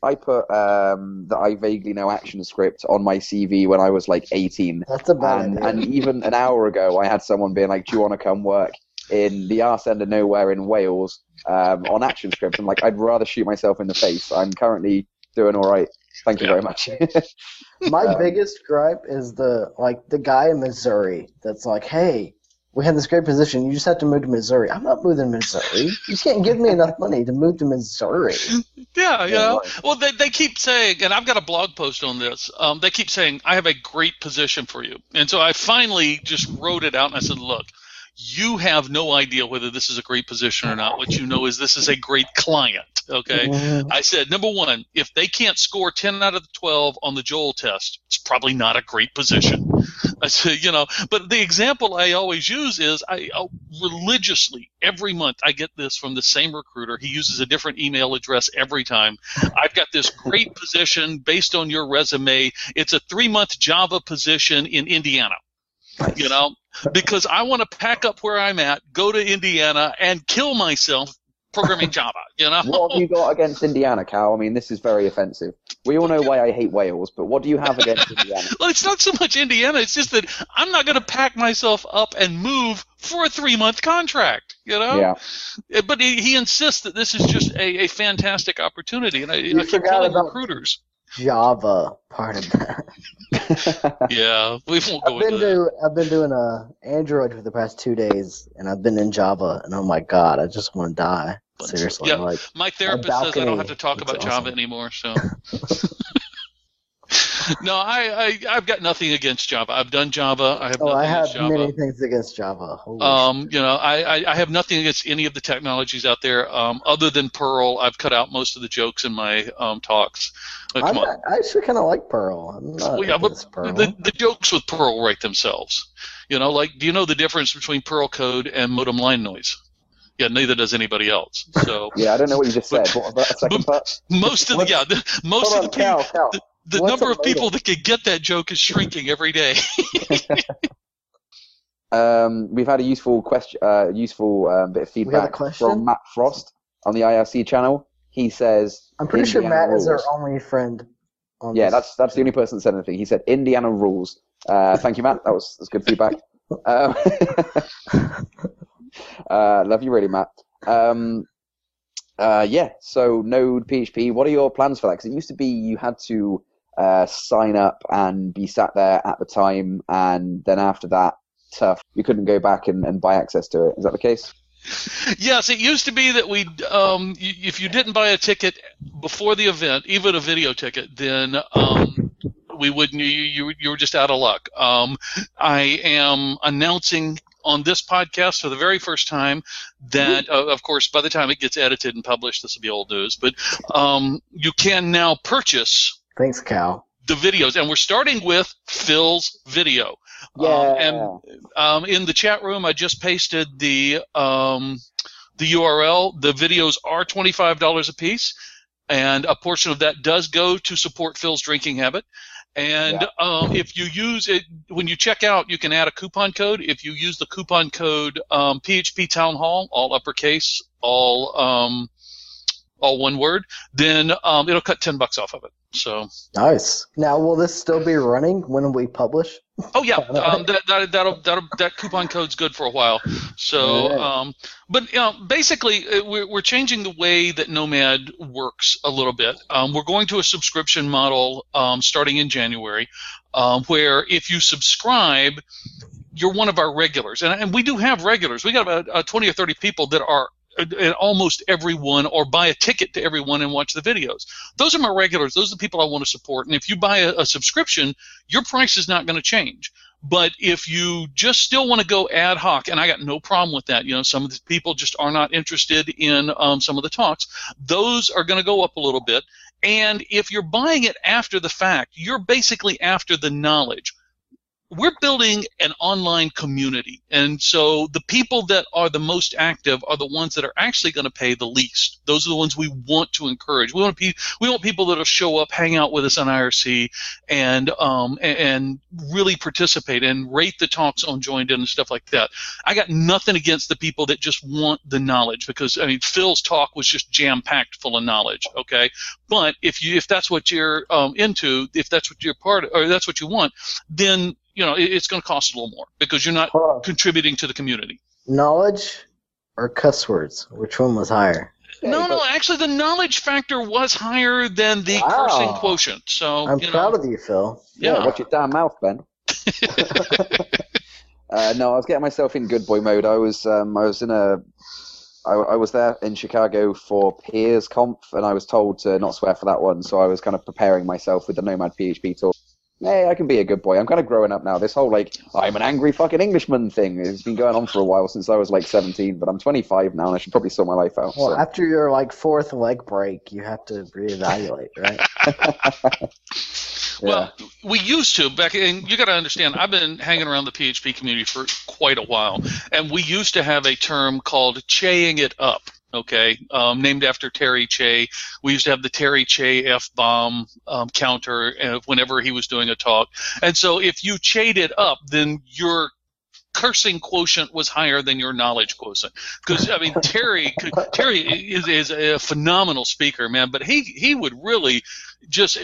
[SPEAKER 3] I put um, that I vaguely know action script on my CV when I was like 18,
[SPEAKER 1] That's a bad
[SPEAKER 3] and
[SPEAKER 1] idea.
[SPEAKER 3] and even an hour ago, I had someone being like, "Do you want to come work in the arse end of nowhere in Wales um, on action script. I'm like, I'd rather shoot myself in the face. I'm currently doing all right. Thank you
[SPEAKER 2] Yeah.
[SPEAKER 3] very much.
[SPEAKER 1] My *laughs*
[SPEAKER 3] Um,
[SPEAKER 1] biggest gripe is the like the guy in Missouri that's like, "Hey, we have this great position. You just have to move to Missouri." I'm not moving to Missouri. You can't give me enough money to move to Missouri. *laughs*
[SPEAKER 2] Yeah, you
[SPEAKER 3] Yeah,
[SPEAKER 2] know.
[SPEAKER 3] right.
[SPEAKER 2] Well, they, they keep saying, and I've got a blog post on this. Um, they keep saying, I have a great position for you. And so I finally just wrote it out and I said, look, you have no idea whether this is a great position or not. What you know is this is a great client. Okay.
[SPEAKER 1] Mhm.
[SPEAKER 2] I said, number one, if they can't score 10 out of the 12 on the Joel test, it's probably not a great position. I said, you know, but the example I always use is I uh, religiously, every month, I get this from the same recruiter. He uses a different email address every time. I've got this great position based on your resume. It's a three month Java position in Indiana you know, because I want to pack up where I'm at, go to Indiana, and kill myself programming *laughs* Java. You know,
[SPEAKER 3] what have you got against Indiana, Cal? I mean, this is very offensive. We all know why I hate Wales, but what do you have against *laughs* Indiana?
[SPEAKER 2] well, it's not so much Indiana. It's just that I'm not going to pack myself up and move for a three month contract. You know,
[SPEAKER 3] Yeah.
[SPEAKER 2] Uh, but he, he insists that this is just a, a fantastic opportunity, and I,
[SPEAKER 1] You
[SPEAKER 2] I keep
[SPEAKER 1] forgot
[SPEAKER 2] telling
[SPEAKER 1] about-
[SPEAKER 2] recruiters.
[SPEAKER 1] Java part of that. *laughs*
[SPEAKER 2] Yeah, we won't go
[SPEAKER 1] I've been
[SPEAKER 2] into that.
[SPEAKER 1] I've been doing uh Android for the past two days, and I've been in Java, and oh my god, I just want to die. Seriously,
[SPEAKER 2] yeah.
[SPEAKER 1] like
[SPEAKER 2] My therapist says I don't have to talk about Java anymore. So. *laughs* *laughs* no, I, I I've got nothing against Java. I've done Java. I have
[SPEAKER 1] oh, I have
[SPEAKER 2] Java.
[SPEAKER 1] many things against Java. Holy
[SPEAKER 2] Um, you know, I, I, I have nothing against any of the technologies out there, um, other than Perl. I've cut out most of the jokes in my um, talks. Uh,
[SPEAKER 1] I'm
[SPEAKER 2] come on.
[SPEAKER 1] not, I actually kind of like Perl. I'm not
[SPEAKER 2] Well, yeah, but
[SPEAKER 1] Perl.
[SPEAKER 2] the, the jokes with Perl write themselves. You know, like, do you know the difference between Perl code and modem line noise? Yeah, neither does anybody else. So *laughs*
[SPEAKER 3] Yeah, I don't know what you just said. That second part?
[SPEAKER 2] most of the, yeah, the, most of the people. The
[SPEAKER 1] what's
[SPEAKER 2] number of people that can get that joke is shrinking every day. *laughs*
[SPEAKER 3] Um, we've had a useful question, uh, useful um, bit of feedback from Matt Frost on the IRC channel. He says,
[SPEAKER 1] I'm pretty sure
[SPEAKER 3] Indiana
[SPEAKER 1] Matt is our only friend. On
[SPEAKER 3] Yeah,
[SPEAKER 1] this.
[SPEAKER 3] that's that's the only person that said anything. He said Indiana rules. Uh, thank you, Matt. That was that's good feedback. *laughs* Um, *laughs* uh, love you, really, Matt. Um, uh, yeah. So Nomad PHP. What are your plans for that? Because it used to be you had to uh, sign up and be sat there at the time, and then after that, tough. You couldn't go back and, and buy access to it. Is that the case?
[SPEAKER 2] Yes, it used to be that we, um, if you didn't buy a ticket before the event, even a video ticket, then um, we wouldn't. You, you you were just out of luck. Um, I am announcing on this podcast for the very first time that, uh, of course, by the time it gets edited and published, this will be old news. But um, you can now purchase
[SPEAKER 1] Thanks, Cal.
[SPEAKER 2] the videos, and we're starting with Phil's video. Um, and um, in the chat room, I just pasted the um, the URL. The videos are twenty five dollars a piece, and a portion of that does go to support Phil's drinking habit. And um, if you use it when you check out, you can add a coupon code. If you use the coupon code um, PHP Town Hall, all uppercase, all um, all one word, then um, it'll cut ten bucks off of it. So.
[SPEAKER 1] Nice. Now, will this still be running when we publish?
[SPEAKER 2] Oh yeah, *laughs* um, that that that'll, that'll, that coupon code's good for a while. So,
[SPEAKER 1] Alright.
[SPEAKER 2] um, but you know, basically, uh, we're we're changing the way that Nomad works a little bit. Um, we're going to a subscription model um, starting in January, um, where if you subscribe, you're one of our regulars, and, and we do have regulars. We got about uh, 20 or 30 people that are at almost everyone or buy a ticket to everyone and watch the videos. Those are my regulars. Those are the people I want to support. And if you buy a, a subscription, your price is not going to change. But if you just still want to go ad hoc, and I got no problem with that, you know, some of the people just are not interested in um, some of the talks, those are going to go up a little bit. And if you're buying it after the fact, you're basically after the knowledge. We're building an online community. And so the people that are the most active are the ones that are actually going to pay the least. Those are the ones we want to encourage. We want, pe- we want people that will show up, hang out with us on IRC, and um, a- and really participate and rate the talks on Joind.in and stuff like that. I got nothing against the people that just want the knowledge because I mean Phil's talk was just jam packed full of knowledge. Okay, but if you if that's what you're um, into, if that's what you're part of, or that's what you want, then you know it's going to cost a little more because you're not
[SPEAKER 1] Hold
[SPEAKER 2] contributing to the community.
[SPEAKER 1] Knowledge or cuss words? Which one was higher?
[SPEAKER 2] no, no. Actually, the knowledge factor was higher than the
[SPEAKER 1] Wow.
[SPEAKER 2] cursing quotient. So
[SPEAKER 1] I'm
[SPEAKER 2] you
[SPEAKER 1] proud
[SPEAKER 2] know,
[SPEAKER 1] of you, Phil.
[SPEAKER 3] Yeah,
[SPEAKER 2] Yeah.
[SPEAKER 3] watch your damn mouth, Ben. *laughs* uh, no, I was getting myself in good boy mode. I was, um, I was in a, I, I was there in Chicago for Peers Conf, and I was told to not swear for that one. So I was kind of preparing myself with the Nomad PHP talk. Hey, I can be a good boy. I'm kind of growing up now. This whole like I'm an angry fucking Englishman thing has been going on for a while since I was like 17, but I'm 25 now, and I should probably sort my life out.
[SPEAKER 1] Well,
[SPEAKER 3] so.
[SPEAKER 1] after your like fourth leg break, you have to reevaluate, right? *laughs*
[SPEAKER 2] Well, we used to back, and you got to understand. I've been hanging around the PHP community for quite a while, and we used to have a term called "chaying it up." Okay, um, named after Terry Chay. We used to have the Terry Chay f bomb um, counter uh, whenever he was doing a talk, and so if you chayed it up, then your cursing quotient was higher than your knowledge quotient. Because I mean, Terry Terry is, is a phenomenal speaker, man. But he he would really just.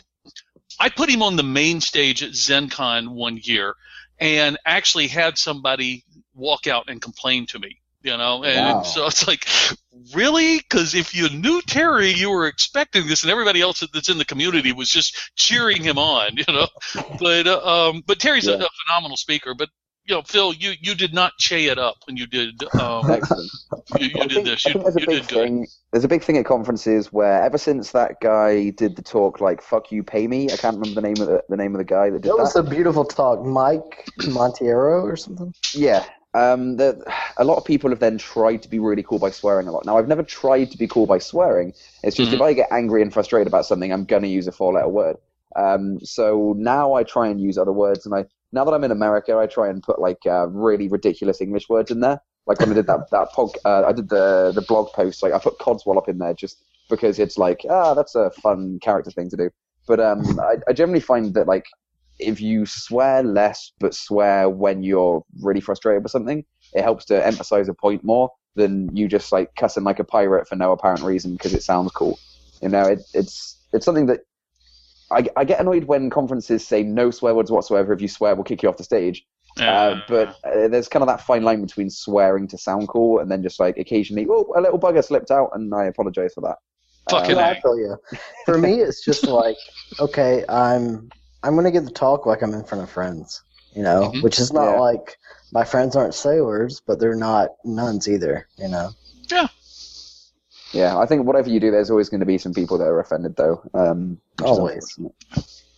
[SPEAKER 2] I put him on the main stage at ZendCon one year, and actually had somebody walk out and complain to me. You know, and
[SPEAKER 1] Wow.
[SPEAKER 2] so it's like, really? Because if you knew Terry, you were expecting this, and everybody else that's in the community was just cheering him on. *laughs* You know, but uh, um, but Terry's a,
[SPEAKER 3] Yeah.
[SPEAKER 2] a phenomenal speaker. But you know, Phil, you you did not chay it up when you did um, you, you
[SPEAKER 3] I
[SPEAKER 2] did
[SPEAKER 3] think,
[SPEAKER 2] this. You,
[SPEAKER 3] think there's a big
[SPEAKER 2] did good.
[SPEAKER 3] thing. There's a big thing at conferences where ever since that guy did the talk like "fuck you, pay me," I can't remember the name of the, the name of the guy that did
[SPEAKER 1] That was
[SPEAKER 3] that.
[SPEAKER 1] a beautiful talk, Mike Monteiro or something.
[SPEAKER 3] Yeah. Um, the, a lot of people have then tried to be really cool by swearing a lot. Now, I've never tried to be cool by swearing. It's just if I get angry and frustrated about something, I'm going to use a four letter word. Um, so now I try and use other words. And I now that I'm in America, I try and put like uh, really ridiculous English words in there. Like when I did that that pod, uh, I did the the blog post. Like I put codswallop in there just because it's like ah, that's a fun character thing to do. But um, I, I generally find that like if you swear less but swear when you're really frustrated with something, it helps to emphasize a point more than you just like cussing like a pirate for no apparent reason because it sounds cool. You know, it, it's it's something that I, I get annoyed when conferences say no swear words whatsoever. If you swear, we'll kick you off the stage. Uh, but uh, there's kind of that fine line between swearing to sound cool and then just like occasionally, oh, a little bugger slipped out, and I apologize for that.
[SPEAKER 2] Fucking
[SPEAKER 3] Uh,
[SPEAKER 1] Yeah,
[SPEAKER 2] A.
[SPEAKER 1] I feel you. For me, it's just like, okay, I'm I'm gonna get the talk like I'm in front of friends, you know,
[SPEAKER 2] Mhm.
[SPEAKER 1] which is not
[SPEAKER 3] Yeah.
[SPEAKER 1] like my friends aren't sailors, but they're not nuns either, you know.
[SPEAKER 3] Yeah, Yeah, I think whatever you do, there's always going to be some people that are offended, though. Um,
[SPEAKER 1] Always.
[SPEAKER 3] unfortunate.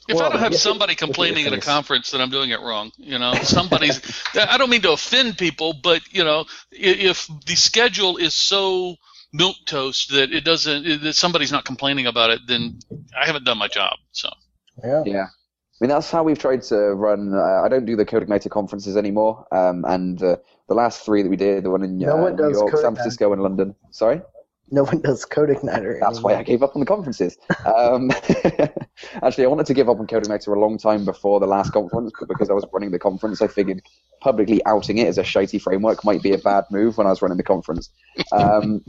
[SPEAKER 2] If I don't have
[SPEAKER 1] if-
[SPEAKER 2] somebody complaining at a conference, that I'm doing it wrong. You know, *laughs* somebody's. I don't mean to offend people, but you know, if the schedule is so milk toast that it doesn't, that somebody's not complaining about it, then I haven't done my job. So
[SPEAKER 1] Yeah.
[SPEAKER 3] Yeah. I mean, that's how we've tried to run. Uh, I don't do the CodeIgniter conferences anymore. Um, and uh, the last three that we did, the one in
[SPEAKER 1] No
[SPEAKER 3] uh,
[SPEAKER 1] one
[SPEAKER 3] New York,
[SPEAKER 1] Code
[SPEAKER 3] San Francisco, and London. Sorry?
[SPEAKER 1] No one does CodeIgniter.
[SPEAKER 3] That's why I gave up on the conferences. Um, *laughs* actually, I wanted to give up on CodeIgniter a long time before the last conference, but because I was running the conference, I figured publicly outing it as a shitey framework might be a bad move when I was running the conference. Um,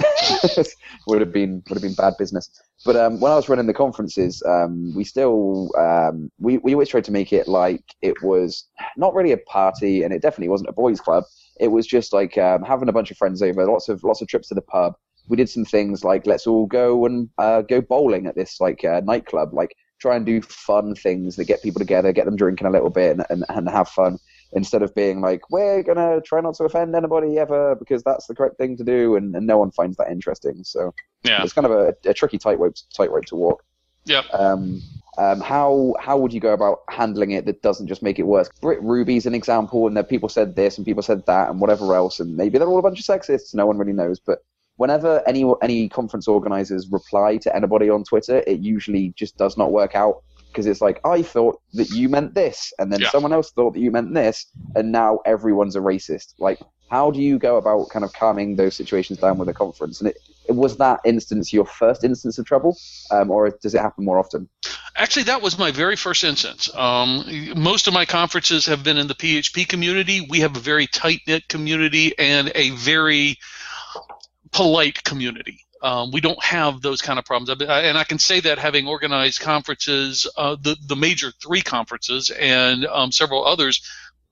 [SPEAKER 3] *laughs* would have been would have been bad business. But um, when I was running the conferences, um, we still um, we we always tried to make it like it was not really a party, and it definitely wasn't a boys' club. It was just like um, having a bunch of friends over, lots of lots of trips to the pub. We did some things like let's all go and uh, go bowling at this like uh, nightclub, like try and do fun things that get people together, get them drinking a little bit, and, and, and have fun instead of being like we're gonna try not to offend anybody ever because that's the correct thing to do, and, and no one finds that interesting. So
[SPEAKER 2] yeah,
[SPEAKER 3] it's kind of a, a tricky tightrope tightrope to walk.
[SPEAKER 2] Yeah.
[SPEAKER 3] Um, um, how how would you go about handling it that doesn't just make it worse? Brit Ruby's an example, and that people said this and people said that and whatever else, and maybe they're all a bunch of sexists. No one really knows, but whenever any any conference organizers reply to anybody on Twitter, it usually just does not work out because it's like I thought that you meant this, and then
[SPEAKER 2] Yeah.
[SPEAKER 3] someone else thought that you meant this, and now everyone's a racist. Like, how do you go about kind of calming those situations down with a conference? And it, was that instance your first instance of trouble, um, or does it happen more often?
[SPEAKER 2] Actually, that was my very first instance. Um, most of my conferences have been in the PHP community. We have a very tight knit community and a very polite community. Um, we don't have those kind of problems, and I can say that having organized conferences, uh, the the major three conferences and um, several others,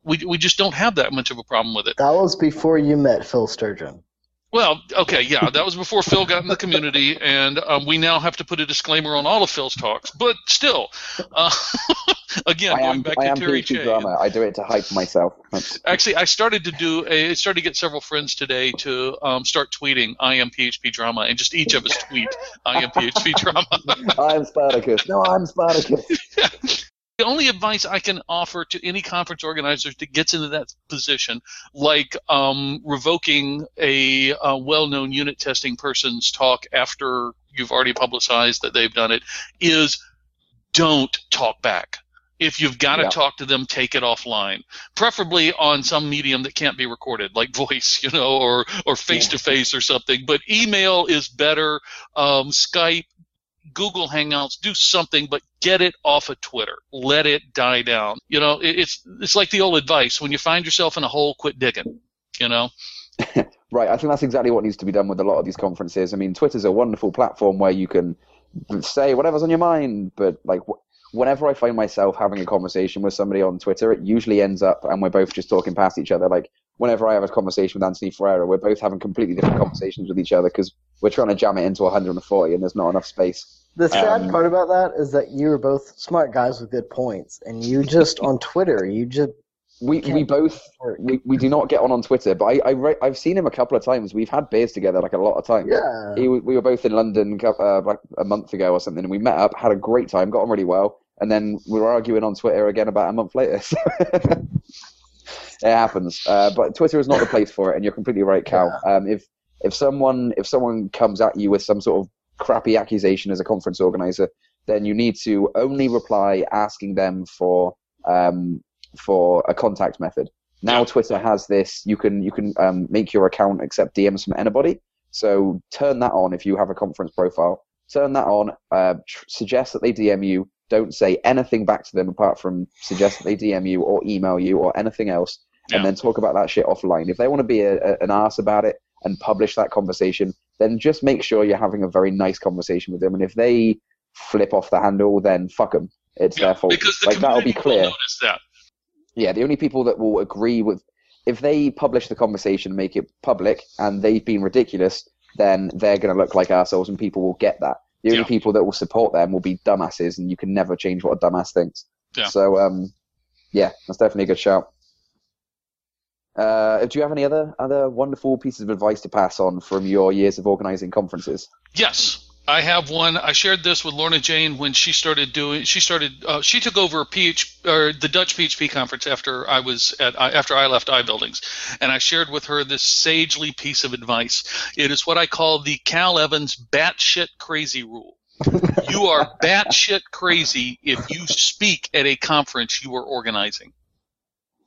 [SPEAKER 2] we we just don't have that much of a problem with it.
[SPEAKER 1] That was before you met Phil Sturgeon.
[SPEAKER 2] Well, okay, yeah, that was before Phil got in the community, and um, we now have to put a disclaimer on all of Phil's talks. But still, uh, *laughs* again,
[SPEAKER 3] I
[SPEAKER 2] going
[SPEAKER 3] am,
[SPEAKER 2] back
[SPEAKER 3] I
[SPEAKER 2] to
[SPEAKER 3] am
[SPEAKER 2] Terry
[SPEAKER 3] drama. I do it to hype myself.
[SPEAKER 2] Actually, I started to do a. I started to get several friends today to um, start tweeting "I am PHP drama" and just each of us tweet "I am PHP drama." *laughs*
[SPEAKER 3] I'm Spartacus. No, I'm Spartacus. *laughs*
[SPEAKER 2] the only advice I can offer to any conference organizer that gets into that position, like um, revoking a, uh well-known unit testing person's talk after you've already publicized that they've done it, is don't talk back. If you've got to
[SPEAKER 3] Yeah.
[SPEAKER 2] talk to them, take it offline, preferably on some medium that can't be recorded, like *laughs* voice, you know, or or face to face or something. But email is better. Um, Skype, Google Hangouts, do something, but get it off of Twitter. Let it die down. You know, it, it's it's like the old advice: when you find yourself in a hole, quit digging. You know, *laughs*
[SPEAKER 3] Right, I think that's exactly what needs to be done with a lot of these conferences. I mean, Twitter's a wonderful platform where you can say whatever's on your mind, but like wh- whenever I find myself having a conversation with somebody on Twitter, it usually ends up and we're both just talking past each other. Like whenever I have a conversation with Anthony Ferrara, we're both having completely different conversations with each other because we're trying to jam it into 140 and there's not enough space.
[SPEAKER 1] The sad
[SPEAKER 3] Um,
[SPEAKER 1] part about that is that you are both smart guys with good points, and you just on Twitter, you just
[SPEAKER 3] We we both we, we do not get on on Twitter, but I, I re- I've seen him a couple of times. We've had beers together like a lot of times.
[SPEAKER 1] yeah.
[SPEAKER 3] He, we were both in London uh, like a month ago or something, and we met up, had a great time, got on really well, and then we were arguing on Twitter again about a month later. *laughs* So it happens, uh, but Twitter is not the place for it, and you're completely right, Cal. Um, if if someone if someone comes at you with some sort of crappy accusation as a conference organizer, then you need to only reply asking them for um, for a contact method. Now Twitter has this. You can you can um, make your account accept DMs from anybody. So turn that on if you have a conference profile. Turn that on. Uh, tr- suggest that they DM you. Don't say anything back to them apart from suggest that they DM you or email you or anything else,
[SPEAKER 2] Yeah.
[SPEAKER 3] and then talk about that shit offline. If they want to be a, a, an ass about it and publish that conversation, then just make sure you're having a very nice conversation with them. And if they flip off the handle, then fuck them. It's
[SPEAKER 2] Yeah,
[SPEAKER 3] their fault.
[SPEAKER 2] because the
[SPEAKER 3] like that'll be clear.
[SPEAKER 2] notice that.
[SPEAKER 3] Yeah, the only people that will agree with if they publish the conversation, make it public, and they've been ridiculous, then they're going to look like assholes, and people will get that. The only
[SPEAKER 2] Yeah.
[SPEAKER 3] people that will support them will be dumbasses, and you can never change what a dumbass thinks.
[SPEAKER 2] Yeah.
[SPEAKER 3] So, um, yeah, that's definitely a good shout. Uh, do you have any other other wonderful pieces of advice to pass on from your years of organizing conferences?
[SPEAKER 2] Yes, I have one. I shared this with Lorna Jane when she started doing. She started. Uh, she took over PH or the Dutch PHP conference after I was at after I left iBuildings, and I shared with her this sagely piece of advice. It is what I call the Cal Evans batshit crazy rule. you are *laughs* batshit crazy if you speak at a conference you are organizing.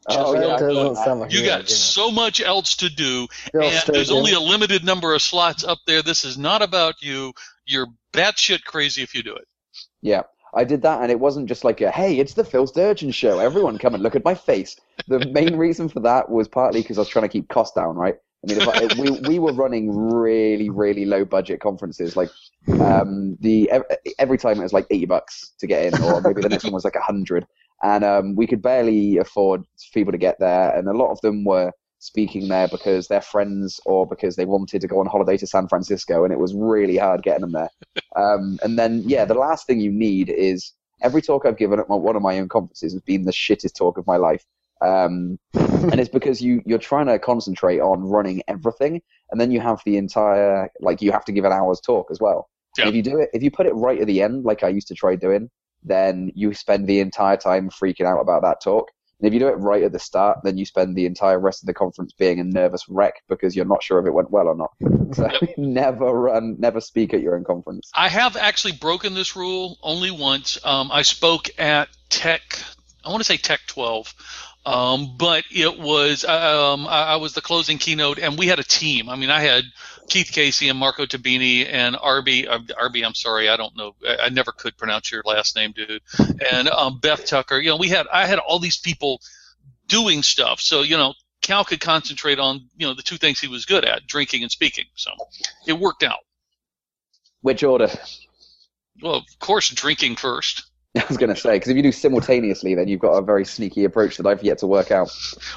[SPEAKER 3] Oh, yeah,
[SPEAKER 1] doesn't sound like
[SPEAKER 2] You got
[SPEAKER 1] idea.
[SPEAKER 2] so much else to do,
[SPEAKER 1] Bill
[SPEAKER 2] and there's
[SPEAKER 1] Sturgeon.
[SPEAKER 2] only a limited number of slots up there. This is not about you. You're batshit crazy if you do it.
[SPEAKER 3] Yeah, I did that, and it wasn't just like a "Hey, it's the Phil Sturgeon show. Everyone come and look at my face." The main reason for that was partly because I was trying to keep costs down, right? I mean, if I, we we were running really really low budget conferences, like um, the every time it was like eighty bucks to get in, or maybe the next one was like a hundred, and um, we could barely afford people to get there, and a lot of them were speaking there because they're friends or because they wanted to go on holiday to San Francisco, and it was really hard getting them there. *laughs* Um, and then, yeah, the last thing you need is every talk I've given at my, one of my own conferences has been the shittest talk of my life. Um, *laughs* and it's because you, you're trying to concentrate on running everything, and then you have the entire, like, you have to give an hour's talk as well.
[SPEAKER 2] Yeah.
[SPEAKER 3] if you do it, if you put it right at the end, like I used to try doing, then you spend the entire time freaking out about that talk. And if you do it right at the start, then you spend the entire rest of the conference being a nervous wreck because you're not sure if it went well or not. *laughs* So *laughs* never run, never speak at your own conference.
[SPEAKER 2] I have actually broken this rule only once. Um, I spoke at Tech, I want to say Tech 12, um, but it was um, I, I was the closing keynote, and we had a team. I mean, I had Keith Casey and Marco Tabini and Arbi. Uh, Arbi, I'm sorry, I don't know. I, I never could pronounce your last name, dude. And um, Beth Tucker. You know, we had I had all these people doing stuff. So you know, Cal could concentrate on you know the two things he was good at, drinking and speaking. So it worked out.
[SPEAKER 3] Which order?
[SPEAKER 2] Well, of course, drinking first. *laughs*
[SPEAKER 3] I was going to say because if you do simultaneously, then you've got a very sneaky approach that I've yet to work out.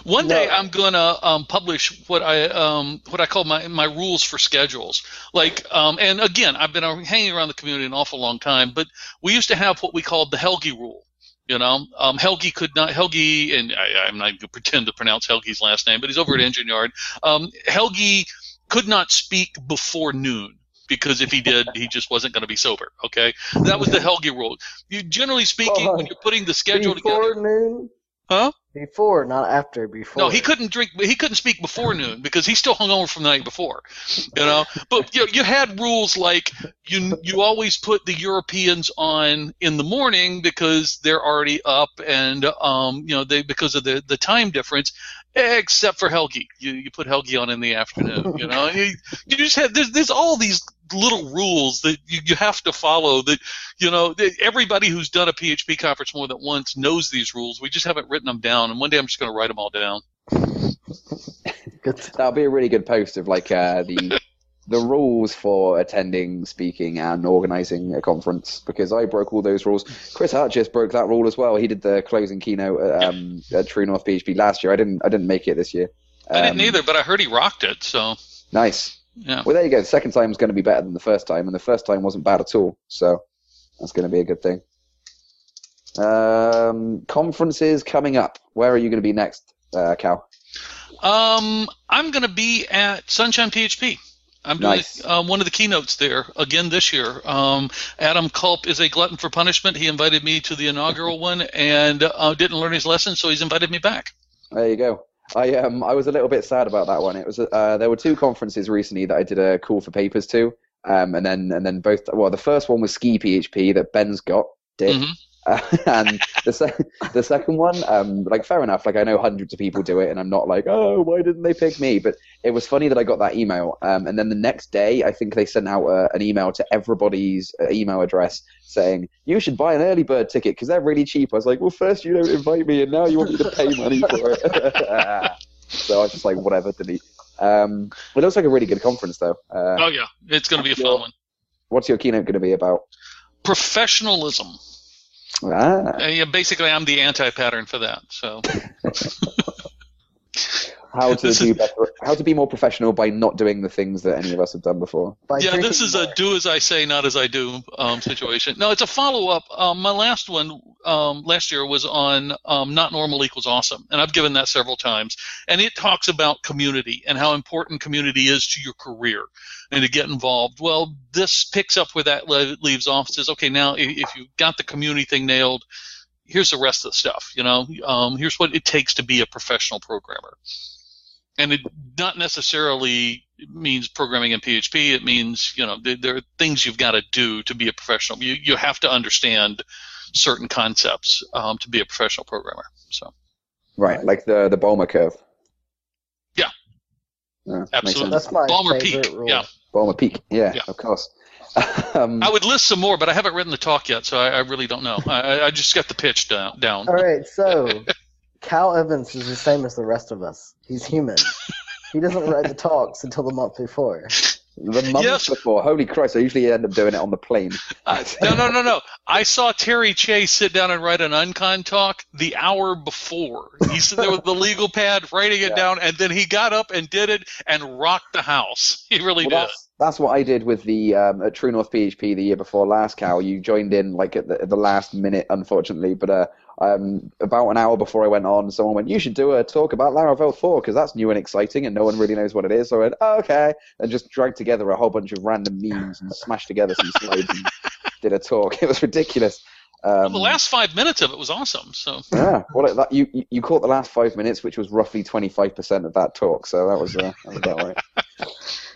[SPEAKER 2] One day
[SPEAKER 1] No.
[SPEAKER 2] I'm gonna um, publish what I um, what I call my, my rules for schedules. Like, um, and again, I've been hanging around the community an awful long time, but we used to have what we called the Helgi rule. You know, um, Helgi could not Helgi, and I, I'm not going to pretend to pronounce Helgi's last name, but he's over at Engine Yard. Um, Helgi could not speak before noon because if he did, he just wasn't going to be sober. Okay, that was the Helgi rule. You generally speaking, when you're putting the schedule together.
[SPEAKER 1] before
[SPEAKER 2] together,
[SPEAKER 1] noon.
[SPEAKER 2] Huh?
[SPEAKER 1] Before, not after. Before.
[SPEAKER 2] no, he couldn't drink. He couldn't speak before noon because he's still hungover from the night before. You know, but you, you had rules like you you always put the Europeans on in the morning because they're already up and um you know they because of the the time difference. Except for Helgi, you you put Helgi on in the afternoon. You know, *laughs* you, you just had there's there's all these little rules that you, you have to follow that you know that everybody who's done a php conference more than once knows these rules we just haven't written them down and one day i'm just going to write them all down *laughs*
[SPEAKER 3] That'll be a really good post of like uh, the *laughs* the rules for attending, speaking, and organising a conference because I broke all those rules. Chris Hartjes broke that rule as well. He did the closing keynote at, um, at True North PHP last year. I didn't I didn't make it this year.
[SPEAKER 2] i didn't
[SPEAKER 3] Um,
[SPEAKER 2] either but i heard he rocked it so
[SPEAKER 3] Nice.
[SPEAKER 2] Yeah
[SPEAKER 3] Well, there you go. The second time is going to be better than the first time, and the first time wasn't bad at all. So that's going to be a good thing. Um, conferences coming up. Where are you going to be next, uh, Cal?
[SPEAKER 2] Um, I'm going to be at Sunshine PHP. I'm doing
[SPEAKER 3] Nice.
[SPEAKER 2] um, one of the keynotes there again this year. Um, Adam Culp is a glutton for punishment. He invited me to the inaugural one and uh, didn't learn his lesson, so he's invited me back.
[SPEAKER 3] There you go. I um I was a little bit sad about that one. It was uh there were two conferences recently that I did a call for papers to, um and then and then both well the first one was Ski PHP that Ben's got did,
[SPEAKER 2] Mhm.
[SPEAKER 3] Uh, *laughs* and the se- the second one um like fair enough like I know hundreds of people do it and I'm not like oh why didn't they pick me but it was funny that I got that email um and then the next day I think they sent out uh, an email to everybody's uh, email address saying you should buy an early bird ticket because they're really cheap. I was like well first you don't invite me and now you want me to pay money for it. *laughs* so I was just like whatever delete. Um, it looks like a really good conference though. Uh,
[SPEAKER 2] Oh yeah, it's going to be a fun one.
[SPEAKER 3] what's your keynote going to be about?
[SPEAKER 2] Professionalism.
[SPEAKER 3] Ah,
[SPEAKER 2] Uh, yeah, basically, I'm the anti-pattern for that. So *laughs*
[SPEAKER 3] how to
[SPEAKER 2] This
[SPEAKER 3] do
[SPEAKER 2] is-
[SPEAKER 3] better, how to be more professional by not doing the things that any of us have done before.
[SPEAKER 1] By
[SPEAKER 2] yeah, this is a do as I say, not as I do um, situation. No, it's a follow up. Um, my last one um, last year was on um, not normal equals awesome, and I've given that several times. And it talks about community and how important community is to your career and to get involved. Well, this picks up where that le- leaves off. Says, okay, now i- if you got the community thing nailed, here's the rest of the stuff. You know, um, here's what it takes to be a professional programmer. And it not necessarily means programming in PHP. It means you know there, there are things you've got to do to be a professional. You you have to understand certain concepts um, to be a professional programmer. So
[SPEAKER 3] Right, like the the Ballmer curve.
[SPEAKER 2] Yeah.
[SPEAKER 3] Yeah, makes
[SPEAKER 2] Absolutely.
[SPEAKER 3] sense.
[SPEAKER 1] That's my
[SPEAKER 2] Ballmer
[SPEAKER 1] favorite
[SPEAKER 2] Peak,
[SPEAKER 1] rule.
[SPEAKER 2] yeah.
[SPEAKER 3] Ballmer Peak. Yeah,
[SPEAKER 2] Yeah.
[SPEAKER 3] of course. *laughs* um,
[SPEAKER 2] I would list some more, but I haven't written the talk yet, so I, I really don't know. I, I- I just got the pitch down. down.
[SPEAKER 1] All right, so *laughs* Cal Evans is the same as the rest of us. He's human. He doesn't write the *laughs* talks until the month before.
[SPEAKER 3] the month
[SPEAKER 2] Yes.
[SPEAKER 3] before. Holy Christ! I usually end up doing it on the plane.
[SPEAKER 2] Uh, no, no, no, no. I saw Terry Chase sit down and write an uncon talk the hour before. He sat there with the legal pad writing it
[SPEAKER 3] Yeah.
[SPEAKER 2] down, and then he got up and did it and rocked the house. *laughs* He really
[SPEAKER 3] Well,
[SPEAKER 2] did.
[SPEAKER 3] That's, that's what I did with the um, at True North PHP the year before last. Cal, you joined in like at the, at the last minute, unfortunately. But uh, um, about an hour before I went on, someone went, "You should do a talk about Laravel 4 because that's new and exciting, and no one really knows what it is." So I went, oh, "Okay," and just dragged together a whole bunch of random memes and smashed together some slides and *laughs* did a talk. It was ridiculous. Um,
[SPEAKER 2] the last five minutes of it was awesome. So
[SPEAKER 3] yeah, well, that, you you- you caught the last five minutes, which was roughly twenty five percent of that talk. So that was uh, that was about right. *laughs*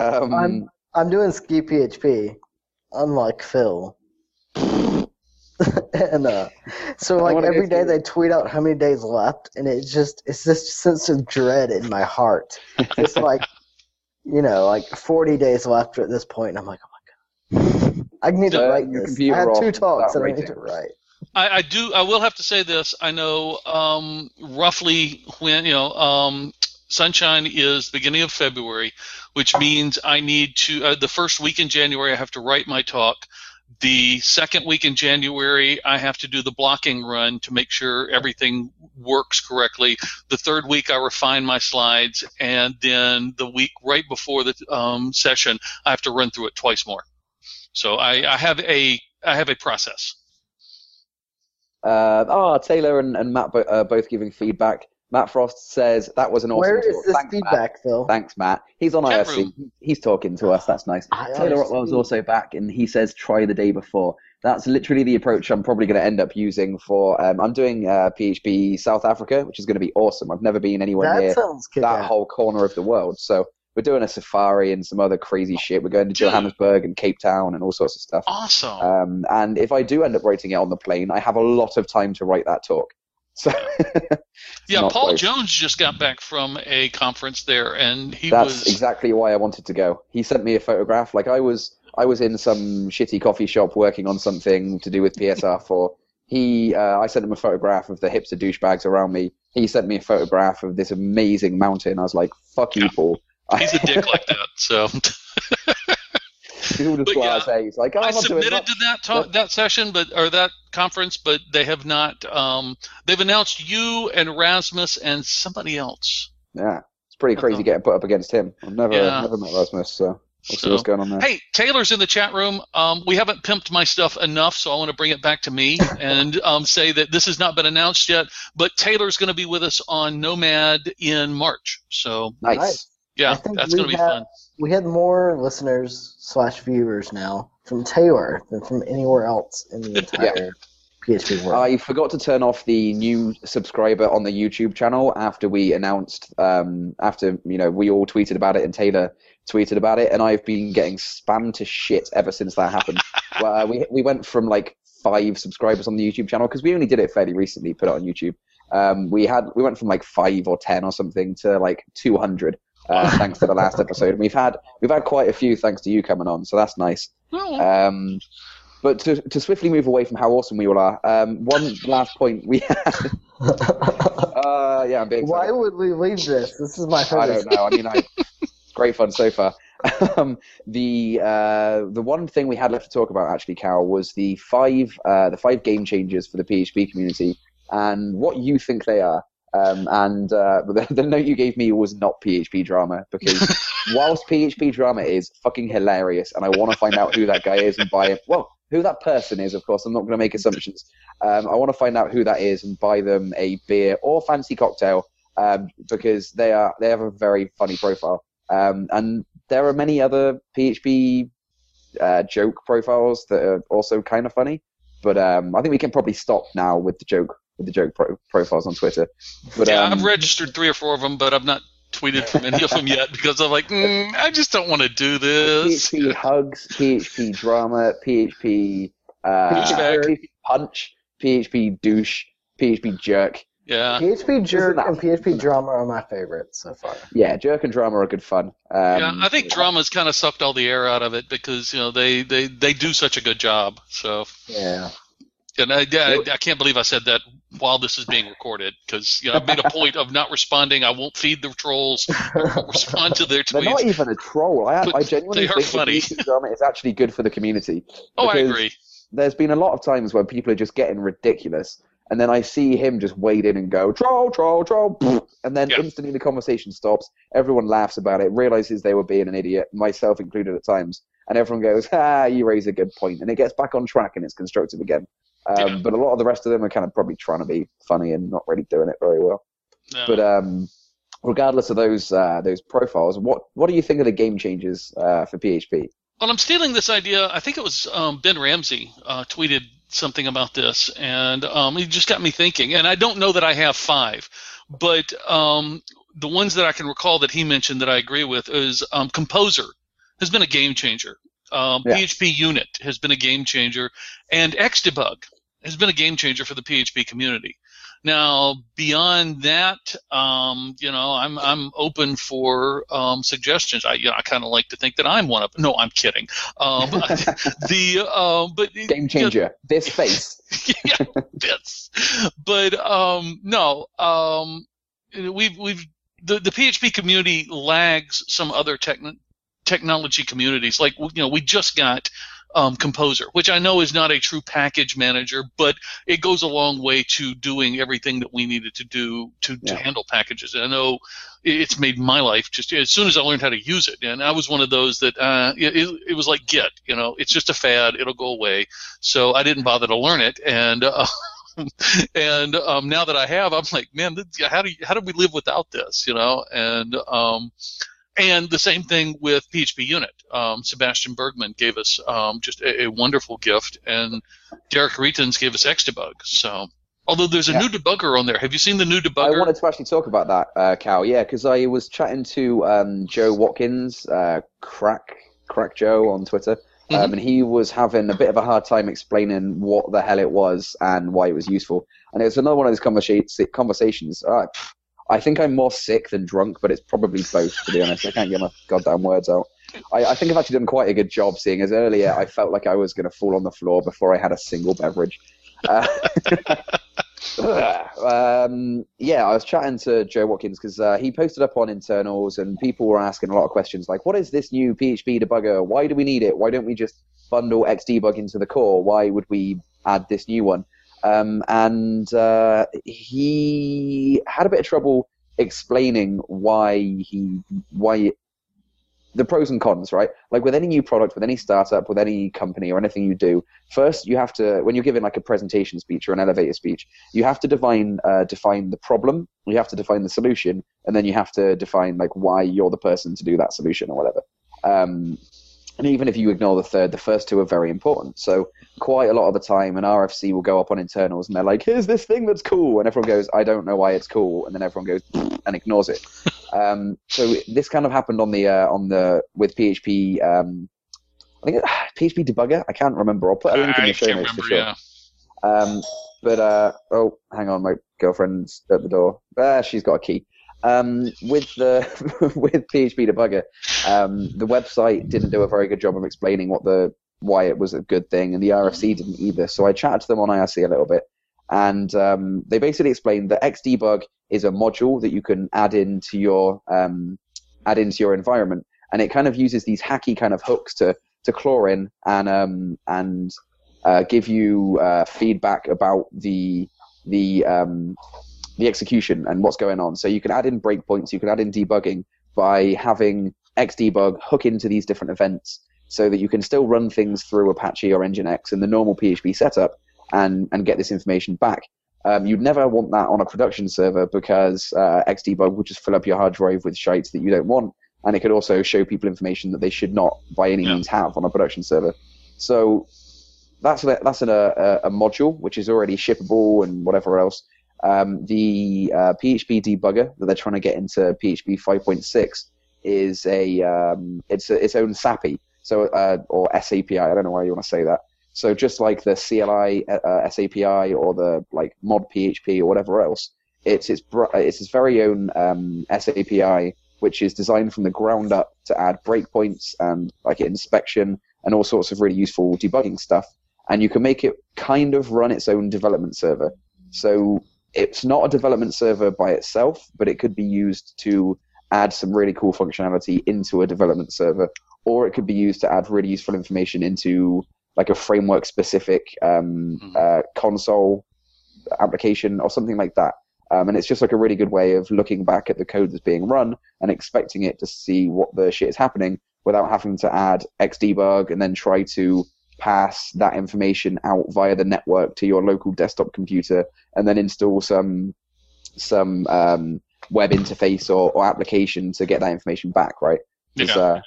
[SPEAKER 3] Um,
[SPEAKER 1] I'm I'm doing ski PHP, unlike Phil. *laughs* and uh, so like
[SPEAKER 3] wanna
[SPEAKER 1] every
[SPEAKER 3] go
[SPEAKER 1] day
[SPEAKER 3] too.
[SPEAKER 1] they tweet out how many days left, and it just it's this sense of dread in my heart. It's *laughs* like, you know, like 40 days left at this point, and I'm like, oh my god, I need to write
[SPEAKER 3] your
[SPEAKER 1] this.
[SPEAKER 3] computer
[SPEAKER 1] I have
[SPEAKER 3] off
[SPEAKER 1] two talks
[SPEAKER 3] start
[SPEAKER 1] that I need to write.
[SPEAKER 2] I, I do. I will have to say this. I know um, roughly when you know um, Sunshine is beginning of February, which means I need to uh, the first week in January I have to write my talk. The second week in January, I have to do the blocking run to make sure everything works correctly. The third week, I refine my slides, and then the week right before the um, session, I have to run through it twice more. So I, I have a I have a process.
[SPEAKER 3] Uh, oh, Taylor and, and Matt bo- uh, both giving feedback. Matt Frost says that was an awesome
[SPEAKER 1] Where
[SPEAKER 3] talk.
[SPEAKER 1] is this
[SPEAKER 3] Thanks, Matt.
[SPEAKER 1] feedback, Phil?
[SPEAKER 3] Thanks, Matt. He's on
[SPEAKER 2] Chat
[SPEAKER 3] IRC.
[SPEAKER 2] room.
[SPEAKER 3] He's talking to us. That's nice.
[SPEAKER 1] IRC.
[SPEAKER 3] Taylor Otwell's also back, and he says try the day before. That's literally the approach I'm probably going to end up using for. Um, I'm doing uh, PHP South Africa, which is going to be awesome. I've never been anywhere
[SPEAKER 1] That
[SPEAKER 3] near
[SPEAKER 1] sounds good.
[SPEAKER 3] that whole corner of the world. So we're doing a safari and some other crazy shit. We're going to Johannesburg and Cape Town and all sorts of stuff.
[SPEAKER 2] Awesome.
[SPEAKER 3] Um, and if I do end up writing it on the plane, I have a lot of time to write that talk. So *laughs*
[SPEAKER 2] yeah, Paul
[SPEAKER 3] close.
[SPEAKER 2] Jones just got back from a conference there, and he
[SPEAKER 3] that's
[SPEAKER 2] was
[SPEAKER 3] exactly why I wanted to go. He sent me a photograph. Like I was, I was in some shitty coffee shop working on something to do with PSR for. He, uh, I sent him a photograph of the hipster douchebags around me. He sent me a photograph of this amazing mountain. I was like, "Fuck you,
[SPEAKER 2] Yeah.
[SPEAKER 3] Paul."
[SPEAKER 2] he's a dick *laughs* like that. So *laughs*
[SPEAKER 3] Just
[SPEAKER 2] yeah,
[SPEAKER 3] blasé. He's like, oh,
[SPEAKER 2] I
[SPEAKER 3] I'm not doing
[SPEAKER 2] submitted to that ta- that session, but or that conference, but they have not. Um, they've announced you and Rasmus and somebody else.
[SPEAKER 3] Yeah, it's pretty crazy
[SPEAKER 2] Uh-huh.
[SPEAKER 3] getting put up against him. I've never,
[SPEAKER 2] Yeah.
[SPEAKER 3] never met Rasmus, so we'll see
[SPEAKER 2] So-
[SPEAKER 3] what's going on there.
[SPEAKER 2] Hey, Taylor's in the chat room. Um, we haven't pimped my stuff enough, so I want to bring it back to me *laughs* and um, say that this has not been announced yet. But Taylor's going to be with us on Nomad in March. So
[SPEAKER 3] nice.
[SPEAKER 1] Nice.
[SPEAKER 2] yeah,
[SPEAKER 1] I think
[SPEAKER 2] that's going to be
[SPEAKER 1] have-
[SPEAKER 2] fun.
[SPEAKER 1] We had more listeners slash viewers now from Taylor than from anywhere else in the *laughs* entire PHP world.
[SPEAKER 3] I forgot to turn off the new subscriber on the YouTube channel after we announced, um, after you know we all tweeted about it and Taylor tweeted about it, and I've been getting spammed to shit ever since that happened. *laughs* well, uh, we we went from like five subscribers on the YouTube channel because we only did it fairly recently, put it on YouTube. Um, we had we went from like five or ten or something to like two hundred. Uh, thanks to the last episode, and we've had we've had quite a few thanks to you coming on, so that's nice.
[SPEAKER 2] Oh,
[SPEAKER 3] Um, but to, to swiftly move away from how awesome we all are, um, one last point we *laughs* had. Uh, yeah, I'm being
[SPEAKER 1] Why
[SPEAKER 3] excited.
[SPEAKER 1] would we leave this? This is my
[SPEAKER 3] I don't know. I mean, I, it's *laughs* great fun so far. Um, the uh, the one thing we had left to talk about actually, Cal, was the five uh, the five game changers for the PHP community and what you think they are. Um, and uh, *laughs* the, the note you gave me was not PHP drama because *laughs* whilst PHP drama is fucking hilarious, and I want to find out who that guy is and buy it. Well, who that person is, of course. I'm not going to make assumptions. Um, I want to find out who that is and buy them a beer or fancy cocktail um, because they are they have a very funny profile. Um, and there are many other PHP uh, joke profiles that are also kind of funny. But um, I think we can probably stop now with the joke with the joke pro- profiles on Twitter. But
[SPEAKER 2] yeah,
[SPEAKER 3] um,
[SPEAKER 2] I've registered three or four of them, but I've not tweeted from any of them yet because I'm like, mm, I just don't want to do this.
[SPEAKER 3] PHP hugs, PHP drama, PHP uh, PHP punch, PHP douche, PHP jerk.
[SPEAKER 2] Yeah.
[SPEAKER 1] PHP jerk and PHP drama are my favorites so far.
[SPEAKER 3] Yeah, jerk and drama are good fun. Um,
[SPEAKER 2] yeah, I think drama's kind of sucked all the air out of it because you know they, they, they do such a good job. So,
[SPEAKER 1] Yeah.
[SPEAKER 2] And I, I, I can't believe I said that while this is being recorded because you know, I've made a point of not responding. I won't feed the trolls. I won't respond to their *laughs*
[SPEAKER 3] They're not even a troll. I, I genuinely
[SPEAKER 2] they are
[SPEAKER 3] think
[SPEAKER 2] funny.
[SPEAKER 3] drama is actually good for the community. *laughs*
[SPEAKER 2] Oh, I agree.
[SPEAKER 3] There's been a lot of times where people are just getting ridiculous, and then I see him just wade in and go troll, troll, troll, *laughs* and then
[SPEAKER 2] Yeah.
[SPEAKER 3] instantly the conversation stops. Everyone laughs about it, realizes they were being an idiot, myself included at times, and everyone goes, "Ah, you raise a good point," and it gets back on track and it's constructive again. Um,
[SPEAKER 2] Yeah.
[SPEAKER 3] But a lot of the rest of them are kind of probably trying to be funny and not really doing it very well. But um, regardless of those uh, those profiles, what what do you think of the game changes uh, for PHP?
[SPEAKER 2] Well, I'm stealing this idea. I think it was um, Ben Ramsey uh, tweeted something about this, and um, it just got me thinking. And I don't know that I have five, but um, the ones that I can recall that he mentioned that I agree with is um, Composer has been a game changer. Um,
[SPEAKER 3] Yeah.
[SPEAKER 2] PHP Unit has been a game changer, and Xdebug has been a game changer for the PHP community. Now, beyond that, um, you know, I'm I'm open for um, suggestions. I you know, I kind of like to think that I'm one of. No, I'm kidding. Um, *laughs* the um, but
[SPEAKER 3] Game changer. This face. *laughs*
[SPEAKER 2] yeah, bits. But um, no, um, we've we've the, the PHP community lags some other techn technology communities. Like you know, we just got um, Composer, which I know is not a true package manager, but it goes a long way to doing everything that we needed to do to, yeah. to handle packages. And I know it's made my life just as soon as I learned how to use it. And I was one of those that uh, it, it was like Git, you know, it's just a fad, it'll go away. So I didn't bother to learn it, and. Uh, *laughs* and um, now that I have, I'm like, man, how do you, how do we live without this? You know, and um, and the same thing with PHP Unit. Um, Sebastian Bergmann gave us um, just a, a, wonderful gift, and Derick Rethans gave us Xdebug. So, although there's a yeah. new debugger on there, have you seen the new debugger?
[SPEAKER 3] I wanted to actually talk about that, uh, Cal. Yeah, because I was chatting to um, Joe Watkins, uh, Crack Crack Joe on Twitter. Um, mm-hmm. and he was having a bit of a hard time explaining what the hell it was and why it was useful. And it was another one of those conversa- conversations. Uh, I think I'm more sick than drunk, but it's probably both, to be honest. I can't get my goddamn words out. I, I think I've actually done quite a good job seeing as earlier I felt like I was going to fall on the floor before I had a single beverage. Uh, *laughs* um, yeah, I was chatting to Joe Watkins because uh, he posted up on internals and people were asking a lot of questions like, what is this new PHP debugger? Why do we need it? Why don't we just bundle Xdebug into the core? Why would we add this new one? Um, and uh, he had a bit of trouble explaining why he why the pros and cons, right? Like with any new product, with any startup, with any company or anything you do, first you have to, when you're giving like a presentation speech or an elevator speech, you have to define uh, define the problem, you have to define the solution, and then you have to define like why you're the person to do that solution or whatever. Um, and even if you ignore the third, the first two are very important. So quite a lot of the time, an RFC will go up on internals and they're like, "Here's this thing that's cool," and everyone goes, "I don't know why it's cool," and then everyone goes *laughs* and ignores it. *laughs* um, so this kind of happened on the uh, on the with PHP. Um, I think *sighs* PHP debugger. I can't remember. I'll put a link in the show notes for sure. Yeah. Um, but uh, oh, hang on, my girlfriend's at the door. Ah, she's got a key. Um, with the *laughs* with PHP debugger, um, the website didn't do a very good job of explaining what the why it was a good thing, and the RFC didn't either. So I chatted to them on IRC a little bit, and um, they basically explained that Xdebug is a module that you can add into your um, add into your environment, and it kind of uses these hacky kind of hooks to to claw in and um, and uh, give you uh, feedback about the the um, the execution and what's going on. So you can add in breakpoints, you can add in debugging by having Xdebug hook into these different events so that you can still run things through Apache or Nginx in the normal PHP setup and, and get this information back. Um, you'd never want that on a production server because uh, Xdebug would just fill up your hard drive with shites that you don't want, and it could also show people information that they should not by any yeah. means have on a production server. So that's a, that's an, a, a module which is already shippable and whatever else. Um, the uh, PHP debugger that they're trying to get into PHP 5.6 is a um, it's a, its own SAPI, so uh, or SAPI. I don't know why you want to say that. So just like the CLI uh, SAPI or the like mod PHP or whatever else, it's its it's its very own um, SAPI, which is designed from the ground up to add breakpoints and like inspection and all sorts of really useful debugging stuff. And you can make it kind of run its own development server. So it's not a development server by itself, but it could be used to add some really cool functionality into a development server, or it could be used to add really useful information into like a framework specific um, mm-hmm. uh, console application or something like that. Um, and it's just like a really good way of looking back at the code that's being run and expecting it to see what the shit is happening without having to add xdebug and then try to pass that information out via the network to your local desktop computer and then install some some um, web interface or, or application to get that information back, right? Yeah. uh,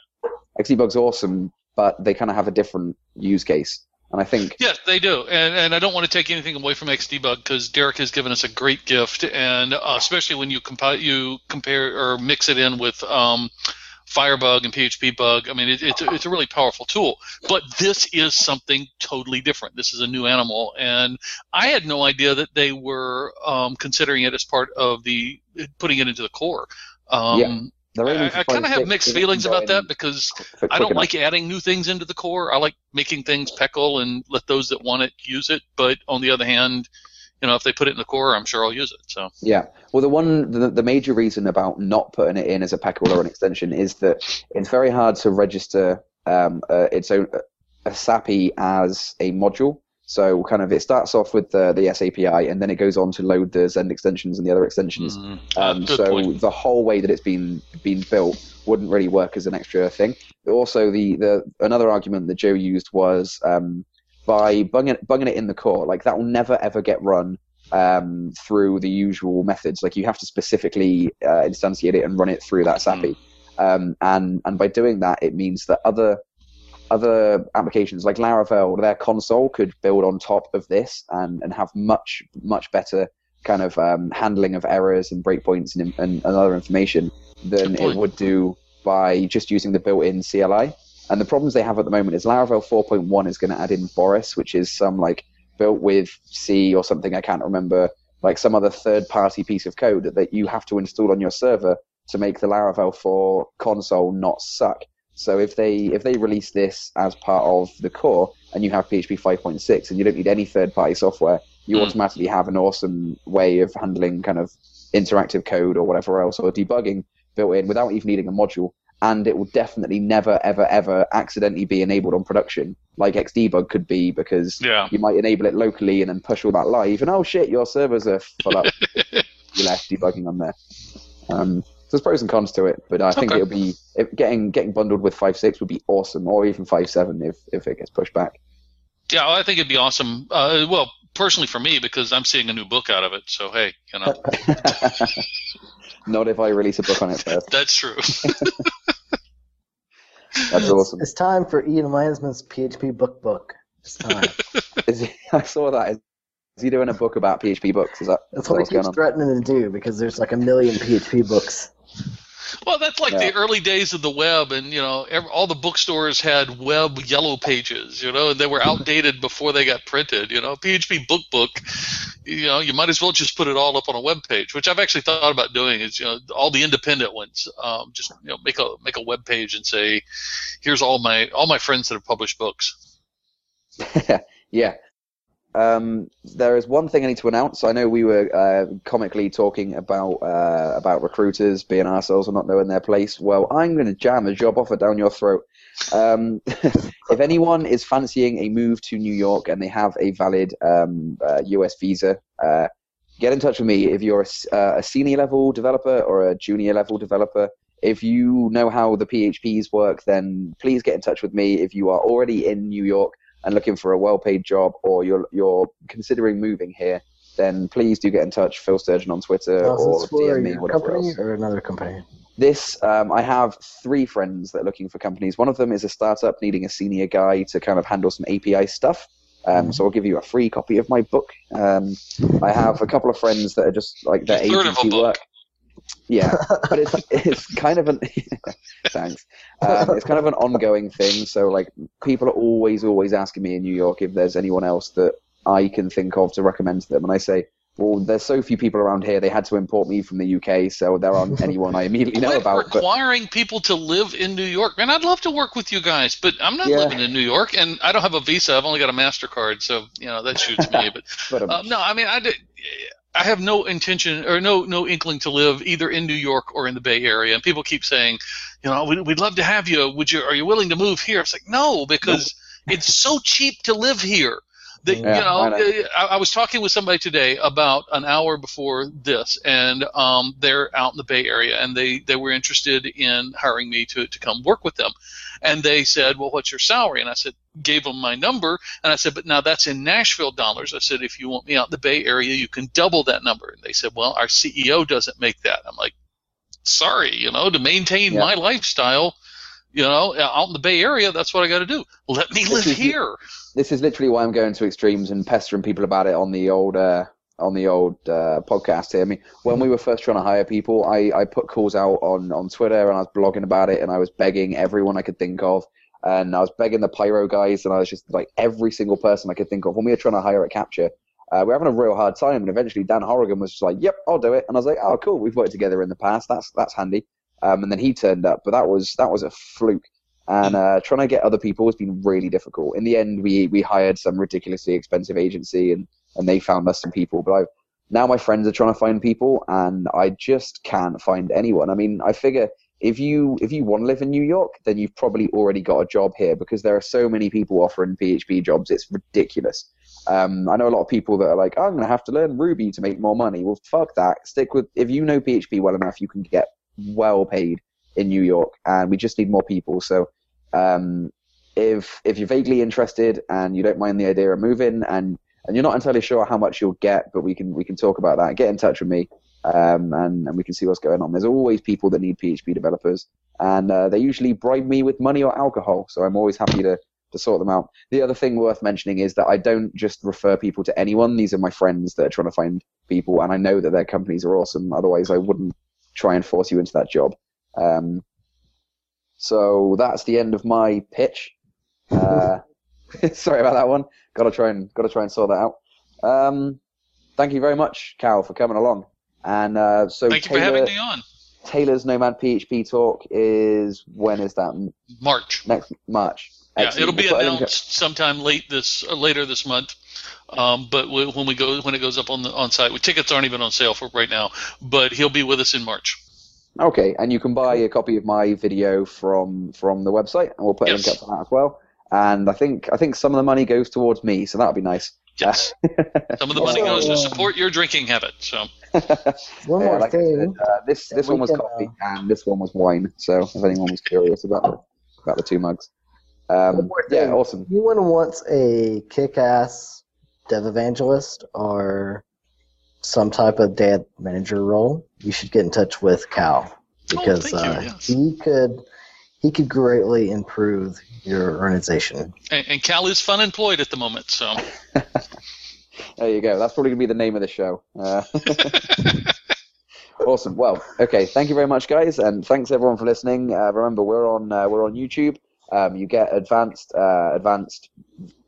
[SPEAKER 3] Xdebug's awesome, but they kind of have a different use case. And I think
[SPEAKER 2] yes, they do. And and I don't want to take anything away from Xdebug because Derek has given us a great gift, and uh, especially when you compile you compare or mix it in with um, Firebug and PHP Bug. I mean, it, it's, a, it's a really powerful tool. But this is something totally different. This is a new animal, and I had no idea that they were um, considering it as part of the putting it into the core. Um, yeah. I, I kind of have mixed feelings about that because I don't like adding new things into the core. I like making things PECL and let those that want it use it. But on the other hand, you know, if they put it in the core, I'm sure I'll use it. So
[SPEAKER 3] yeah, well, the one, the, the major reason about not putting it in as a PECL or an extension is that it's very hard to register um, uh, its own. Uh, a SAPI as a module. So kind of it starts off with the, the SAPI and then it goes on to load the Zend extensions and the other extensions.
[SPEAKER 2] Mm,
[SPEAKER 3] Um, so
[SPEAKER 2] point.
[SPEAKER 3] the whole way that it's been been built wouldn't really work as an extra thing. Also, the, the another argument that Joe used was um, by bunging, bunging it in the core, like that will never ever get run um, through the usual methods. Like you have to specifically uh, instantiate it and run it through that SAPI. Um, and and by doing that, it means that other other applications like Laravel, or their console could build on top of this and, and have much much better kind of um, handling of errors and breakpoints and, and, and other information than it would do by just using the built-in CLI. And the problems they have at the moment is Laravel 4.1 is going to add in Boris, which is some like built with C or something I can't remember, like some other third-party piece of code that, that you have to install on your server to make the Laravel 4 console not suck. So if they if they release this as part of the core and you have PHP 5.6 and you don't need any third-party software, you
[SPEAKER 2] Mm.
[SPEAKER 3] automatically have an awesome way of handling kind of interactive code or whatever else or debugging built in without even needing a module. And it will definitely never, ever, ever accidentally be enabled on production, like Xdebug could be, because
[SPEAKER 2] Yeah.
[SPEAKER 3] you might enable it locally and then push all that live, and oh shit, your servers are full up. *laughs* you left debugging on there. Um, so there's pros and cons to it, but I think
[SPEAKER 2] Okay.
[SPEAKER 3] it'll be if getting getting bundled with five six would be awesome, or even five seven if if it gets pushed back.
[SPEAKER 2] Yeah, I think it'd be awesome. Uh, well, personally for me, because I'm seeing a new book out of it. So hey, you know, *laughs*
[SPEAKER 3] Not if I release a book on it first. *laughs*
[SPEAKER 2] that's true.
[SPEAKER 3] That's awesome.
[SPEAKER 1] It's time for Ian Landsman's PHP book book. It's time. *laughs*
[SPEAKER 3] Is he, *laughs* I saw that. Is, is he doing a book about PHP books? Is that,
[SPEAKER 1] That's
[SPEAKER 3] is
[SPEAKER 1] what he
[SPEAKER 3] what's going
[SPEAKER 1] keeps threatening to do because there's like a million PHP books.
[SPEAKER 2] Well, that's like
[SPEAKER 3] Yeah.
[SPEAKER 2] the early days of the web, and you know, ev all the bookstores had web yellow pages, you know, and they were outdated before they got printed. You know, PHP book book, you know, you might as well just put it all up on a web page, which I've actually thought about doing. Is you know, all the independent ones, um, just you know, make a make a web page and say, here's all my all my friends that have published books. *laughs*
[SPEAKER 3] yeah. Um, there is one thing I need to announce. I know we were uh, comically talking about uh, about recruiters being ourselves and not knowing their place. Well, I'm going to jam a job offer down your throat. Um, *laughs* if anyone is fancying a move to New York and they have a valid um, uh, US visa, uh, get in touch with me. If you're a, uh, a senior level developer or a junior level developer, if you know how the PHPs work, then please get in touch with me. If you are already in New York and looking for a well-paid job, or you're you're considering moving here, then please do get in touch. Phil Sturgeon on Twitter
[SPEAKER 1] so
[SPEAKER 3] or
[SPEAKER 1] it's
[SPEAKER 3] DM me, whatever
[SPEAKER 1] company
[SPEAKER 3] else.
[SPEAKER 1] or another company?
[SPEAKER 3] This, um, I have three friends that are looking for companies. One of them is a startup needing a senior guy to kind of handle some API stuff. Um,
[SPEAKER 1] Mhm.
[SPEAKER 3] So I'll give you a free copy of my book. Um, I have a couple of friends that are just like their
[SPEAKER 2] A third of a
[SPEAKER 3] agency work. Yeah, *laughs* but it's it's kind of an *laughs* thanks. Um, it's kind of an ongoing thing. So like people are always always asking me in New York if there's anyone else that I can think of to recommend to them, and I say. Well, there's so few people around here. They had to import me from the UK, so there aren't *laughs* anyone I immediately know
[SPEAKER 2] Quit
[SPEAKER 3] about. But
[SPEAKER 2] requiring people to live in New York. Man, I'd love to work with you guys, but I'm not
[SPEAKER 3] Yeah.
[SPEAKER 2] living in New York, and I don't have a visa. I've only got a Mastercard, so you know that shoots me. But
[SPEAKER 3] but um,
[SPEAKER 2] uh, no, I mean, I, did- I have no intention or no no inkling to live either in New York or in the Bay Area. And people keep saying, you know, we'd, we'd love to have you. Would you? Are you willing to move here? It's like no, because it's so cheap to live here. That
[SPEAKER 1] Yeah,
[SPEAKER 2] you know,
[SPEAKER 3] I
[SPEAKER 2] uh, I, I was talking with somebody today about an hour before this, and um, they're out in the Bay Area, and they they were interested in hiring me to to come work with them, and they said, well, what's your salary? And I said, gave them my number, and I said, but now that's in Nashville dollars. I said, if you want me out in the Bay Area, you can double that number. And they said, well, our CEO doesn't make that. I'm like, sorry, you know, to maintain
[SPEAKER 3] Yeah.
[SPEAKER 2] my lifestyle. You know, out in the Bay Area, that's what I got to do. Let me
[SPEAKER 3] This
[SPEAKER 2] live
[SPEAKER 3] is
[SPEAKER 2] here.
[SPEAKER 3] this is literally why I'm going to extremes and pestering people about it on the old uh, on the old uh, podcast here. I mean, when we were first trying to hire people, I, I put calls out on, on Twitter and I was blogging about it and I was begging everyone I could think of. And I was begging the Pyro guys and I was just like every single person I could think of. When we were trying to hire at Kapture, uh, we're having a real hard time. And eventually Dan Horrigan was just like, yep, I'll do it. And I was like, oh, cool. We've worked together in the past. That's that's handy. Um, and then he turned up, but that was that was a fluke and uh, trying to get other people has been really difficult. In the end, we we hired some ridiculously expensive agency, and and they found us some people. But I've now my friends are trying to find people, and I just can't find anyone. I mean, I figure if you if you want to live in New York, then you've probably already got a job here because there are so many people offering PHP jobs. It's ridiculous. Um, I know a lot of people that are like, oh, I'm going to have to learn Ruby to make more money. Well, fuck that. Stick with if you know PHP well enough, you can get well paid in New York, and we just need more people. So, um, if if you're vaguely interested and you don't mind the idea of moving, and and you're not entirely sure how much you'll get, but we can we can talk about that. Get in touch with me, um, and and we can see what's going on. There's always people that need PHP developers, and uh, they usually bribe me with money or alcohol. So I'm always happy to to sort them out. The other thing worth mentioning is that I don't just refer people to anyone. These are my friends that are trying to find people, and I know that their companies are awesome. Otherwise, I wouldn't try and force you into that job. Um, so that's the end of my pitch. Uh, *laughs* sorry about that one. Got to try and got to try and sort that out. Um, thank you very much, Cal, for coming along. And uh, so
[SPEAKER 2] Thank you
[SPEAKER 3] Taylor,
[SPEAKER 2] for having me on.
[SPEAKER 3] Taylor's Nomad PHP talk is when is that?
[SPEAKER 2] March.
[SPEAKER 3] Next March.
[SPEAKER 2] Yeah, it'll be
[SPEAKER 3] We'll a
[SPEAKER 2] announced sometime late this uh, later this month. Um, but we, when we go when it goes up on the on site, tickets aren't even on sale for right now. But he'll be with us in March.
[SPEAKER 3] Okay, and you can buy a copy of my video from from the website, and we'll put a
[SPEAKER 2] Yes.
[SPEAKER 3] link up to that as well. And I think I think some of the money goes towards me, so that'll be nice.
[SPEAKER 2] Yes, *laughs* some of the money goes to support your drinking habit. So *laughs*
[SPEAKER 1] One
[SPEAKER 3] Yeah,
[SPEAKER 1] more
[SPEAKER 3] like
[SPEAKER 1] thing.
[SPEAKER 3] said, uh, this this one was
[SPEAKER 1] can,
[SPEAKER 3] coffee
[SPEAKER 1] uh,
[SPEAKER 3] and this one was wine. So if anyone was curious about the about the two mugs, um,
[SPEAKER 1] One more
[SPEAKER 3] yeah, awesome.
[SPEAKER 1] Anyone wants a kick-ass dev evangelist or some type of dev manager role, you should get in touch with Cal because
[SPEAKER 2] thank you,
[SPEAKER 1] uh,
[SPEAKER 2] yes.
[SPEAKER 1] he could he could greatly improve your organization.
[SPEAKER 2] and, and Cal is fun employed at the moment. So *laughs*
[SPEAKER 3] There you go. That's probably gonna be the name of the show. Uh, *laughs* awesome. Well, okay. Thank you very much, guys, and thanks everyone for listening. Uh, remember, we're on uh, we're on YouTube. Um, you get advanced uh, advanced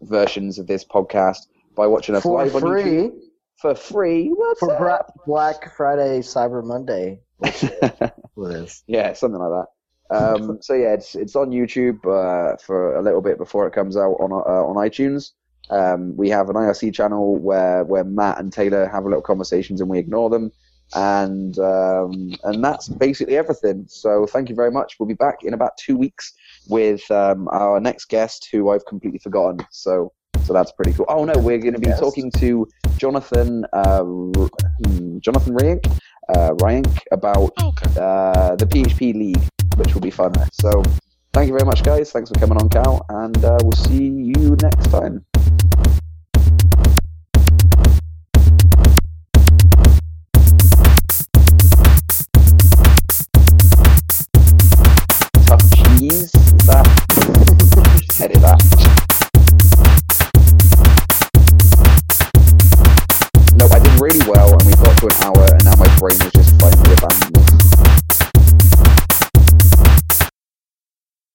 [SPEAKER 3] versions of this podcast by watching us
[SPEAKER 1] For
[SPEAKER 3] live on YouTube
[SPEAKER 1] free
[SPEAKER 3] for free. What's
[SPEAKER 1] for
[SPEAKER 3] up?
[SPEAKER 1] Black Friday, Cyber Monday. Which *laughs* what is?
[SPEAKER 3] Yeah, something like that. Um, *laughs* so yeah, it's it's on YouTube uh, for a little bit before it comes out on uh, on iTunes. Um, we have an IRC channel where where Matt and Taylor have a little conversations and we ignore them, and um, and that's basically everything. So thank you very much. We'll be back in about two weeks with um, our next guest, who I've completely forgotten. So so that's pretty cool. Oh no, we're going to be
[SPEAKER 1] Yes.
[SPEAKER 3] talking to Jonathan uh, hmm, Jonathan Reinink, uh, Reinink about
[SPEAKER 2] okay.
[SPEAKER 3] uh, the PHP League, which will be fun. So, thank you very much, guys. Thanks for coming on, Cal, and uh, we'll see you next time.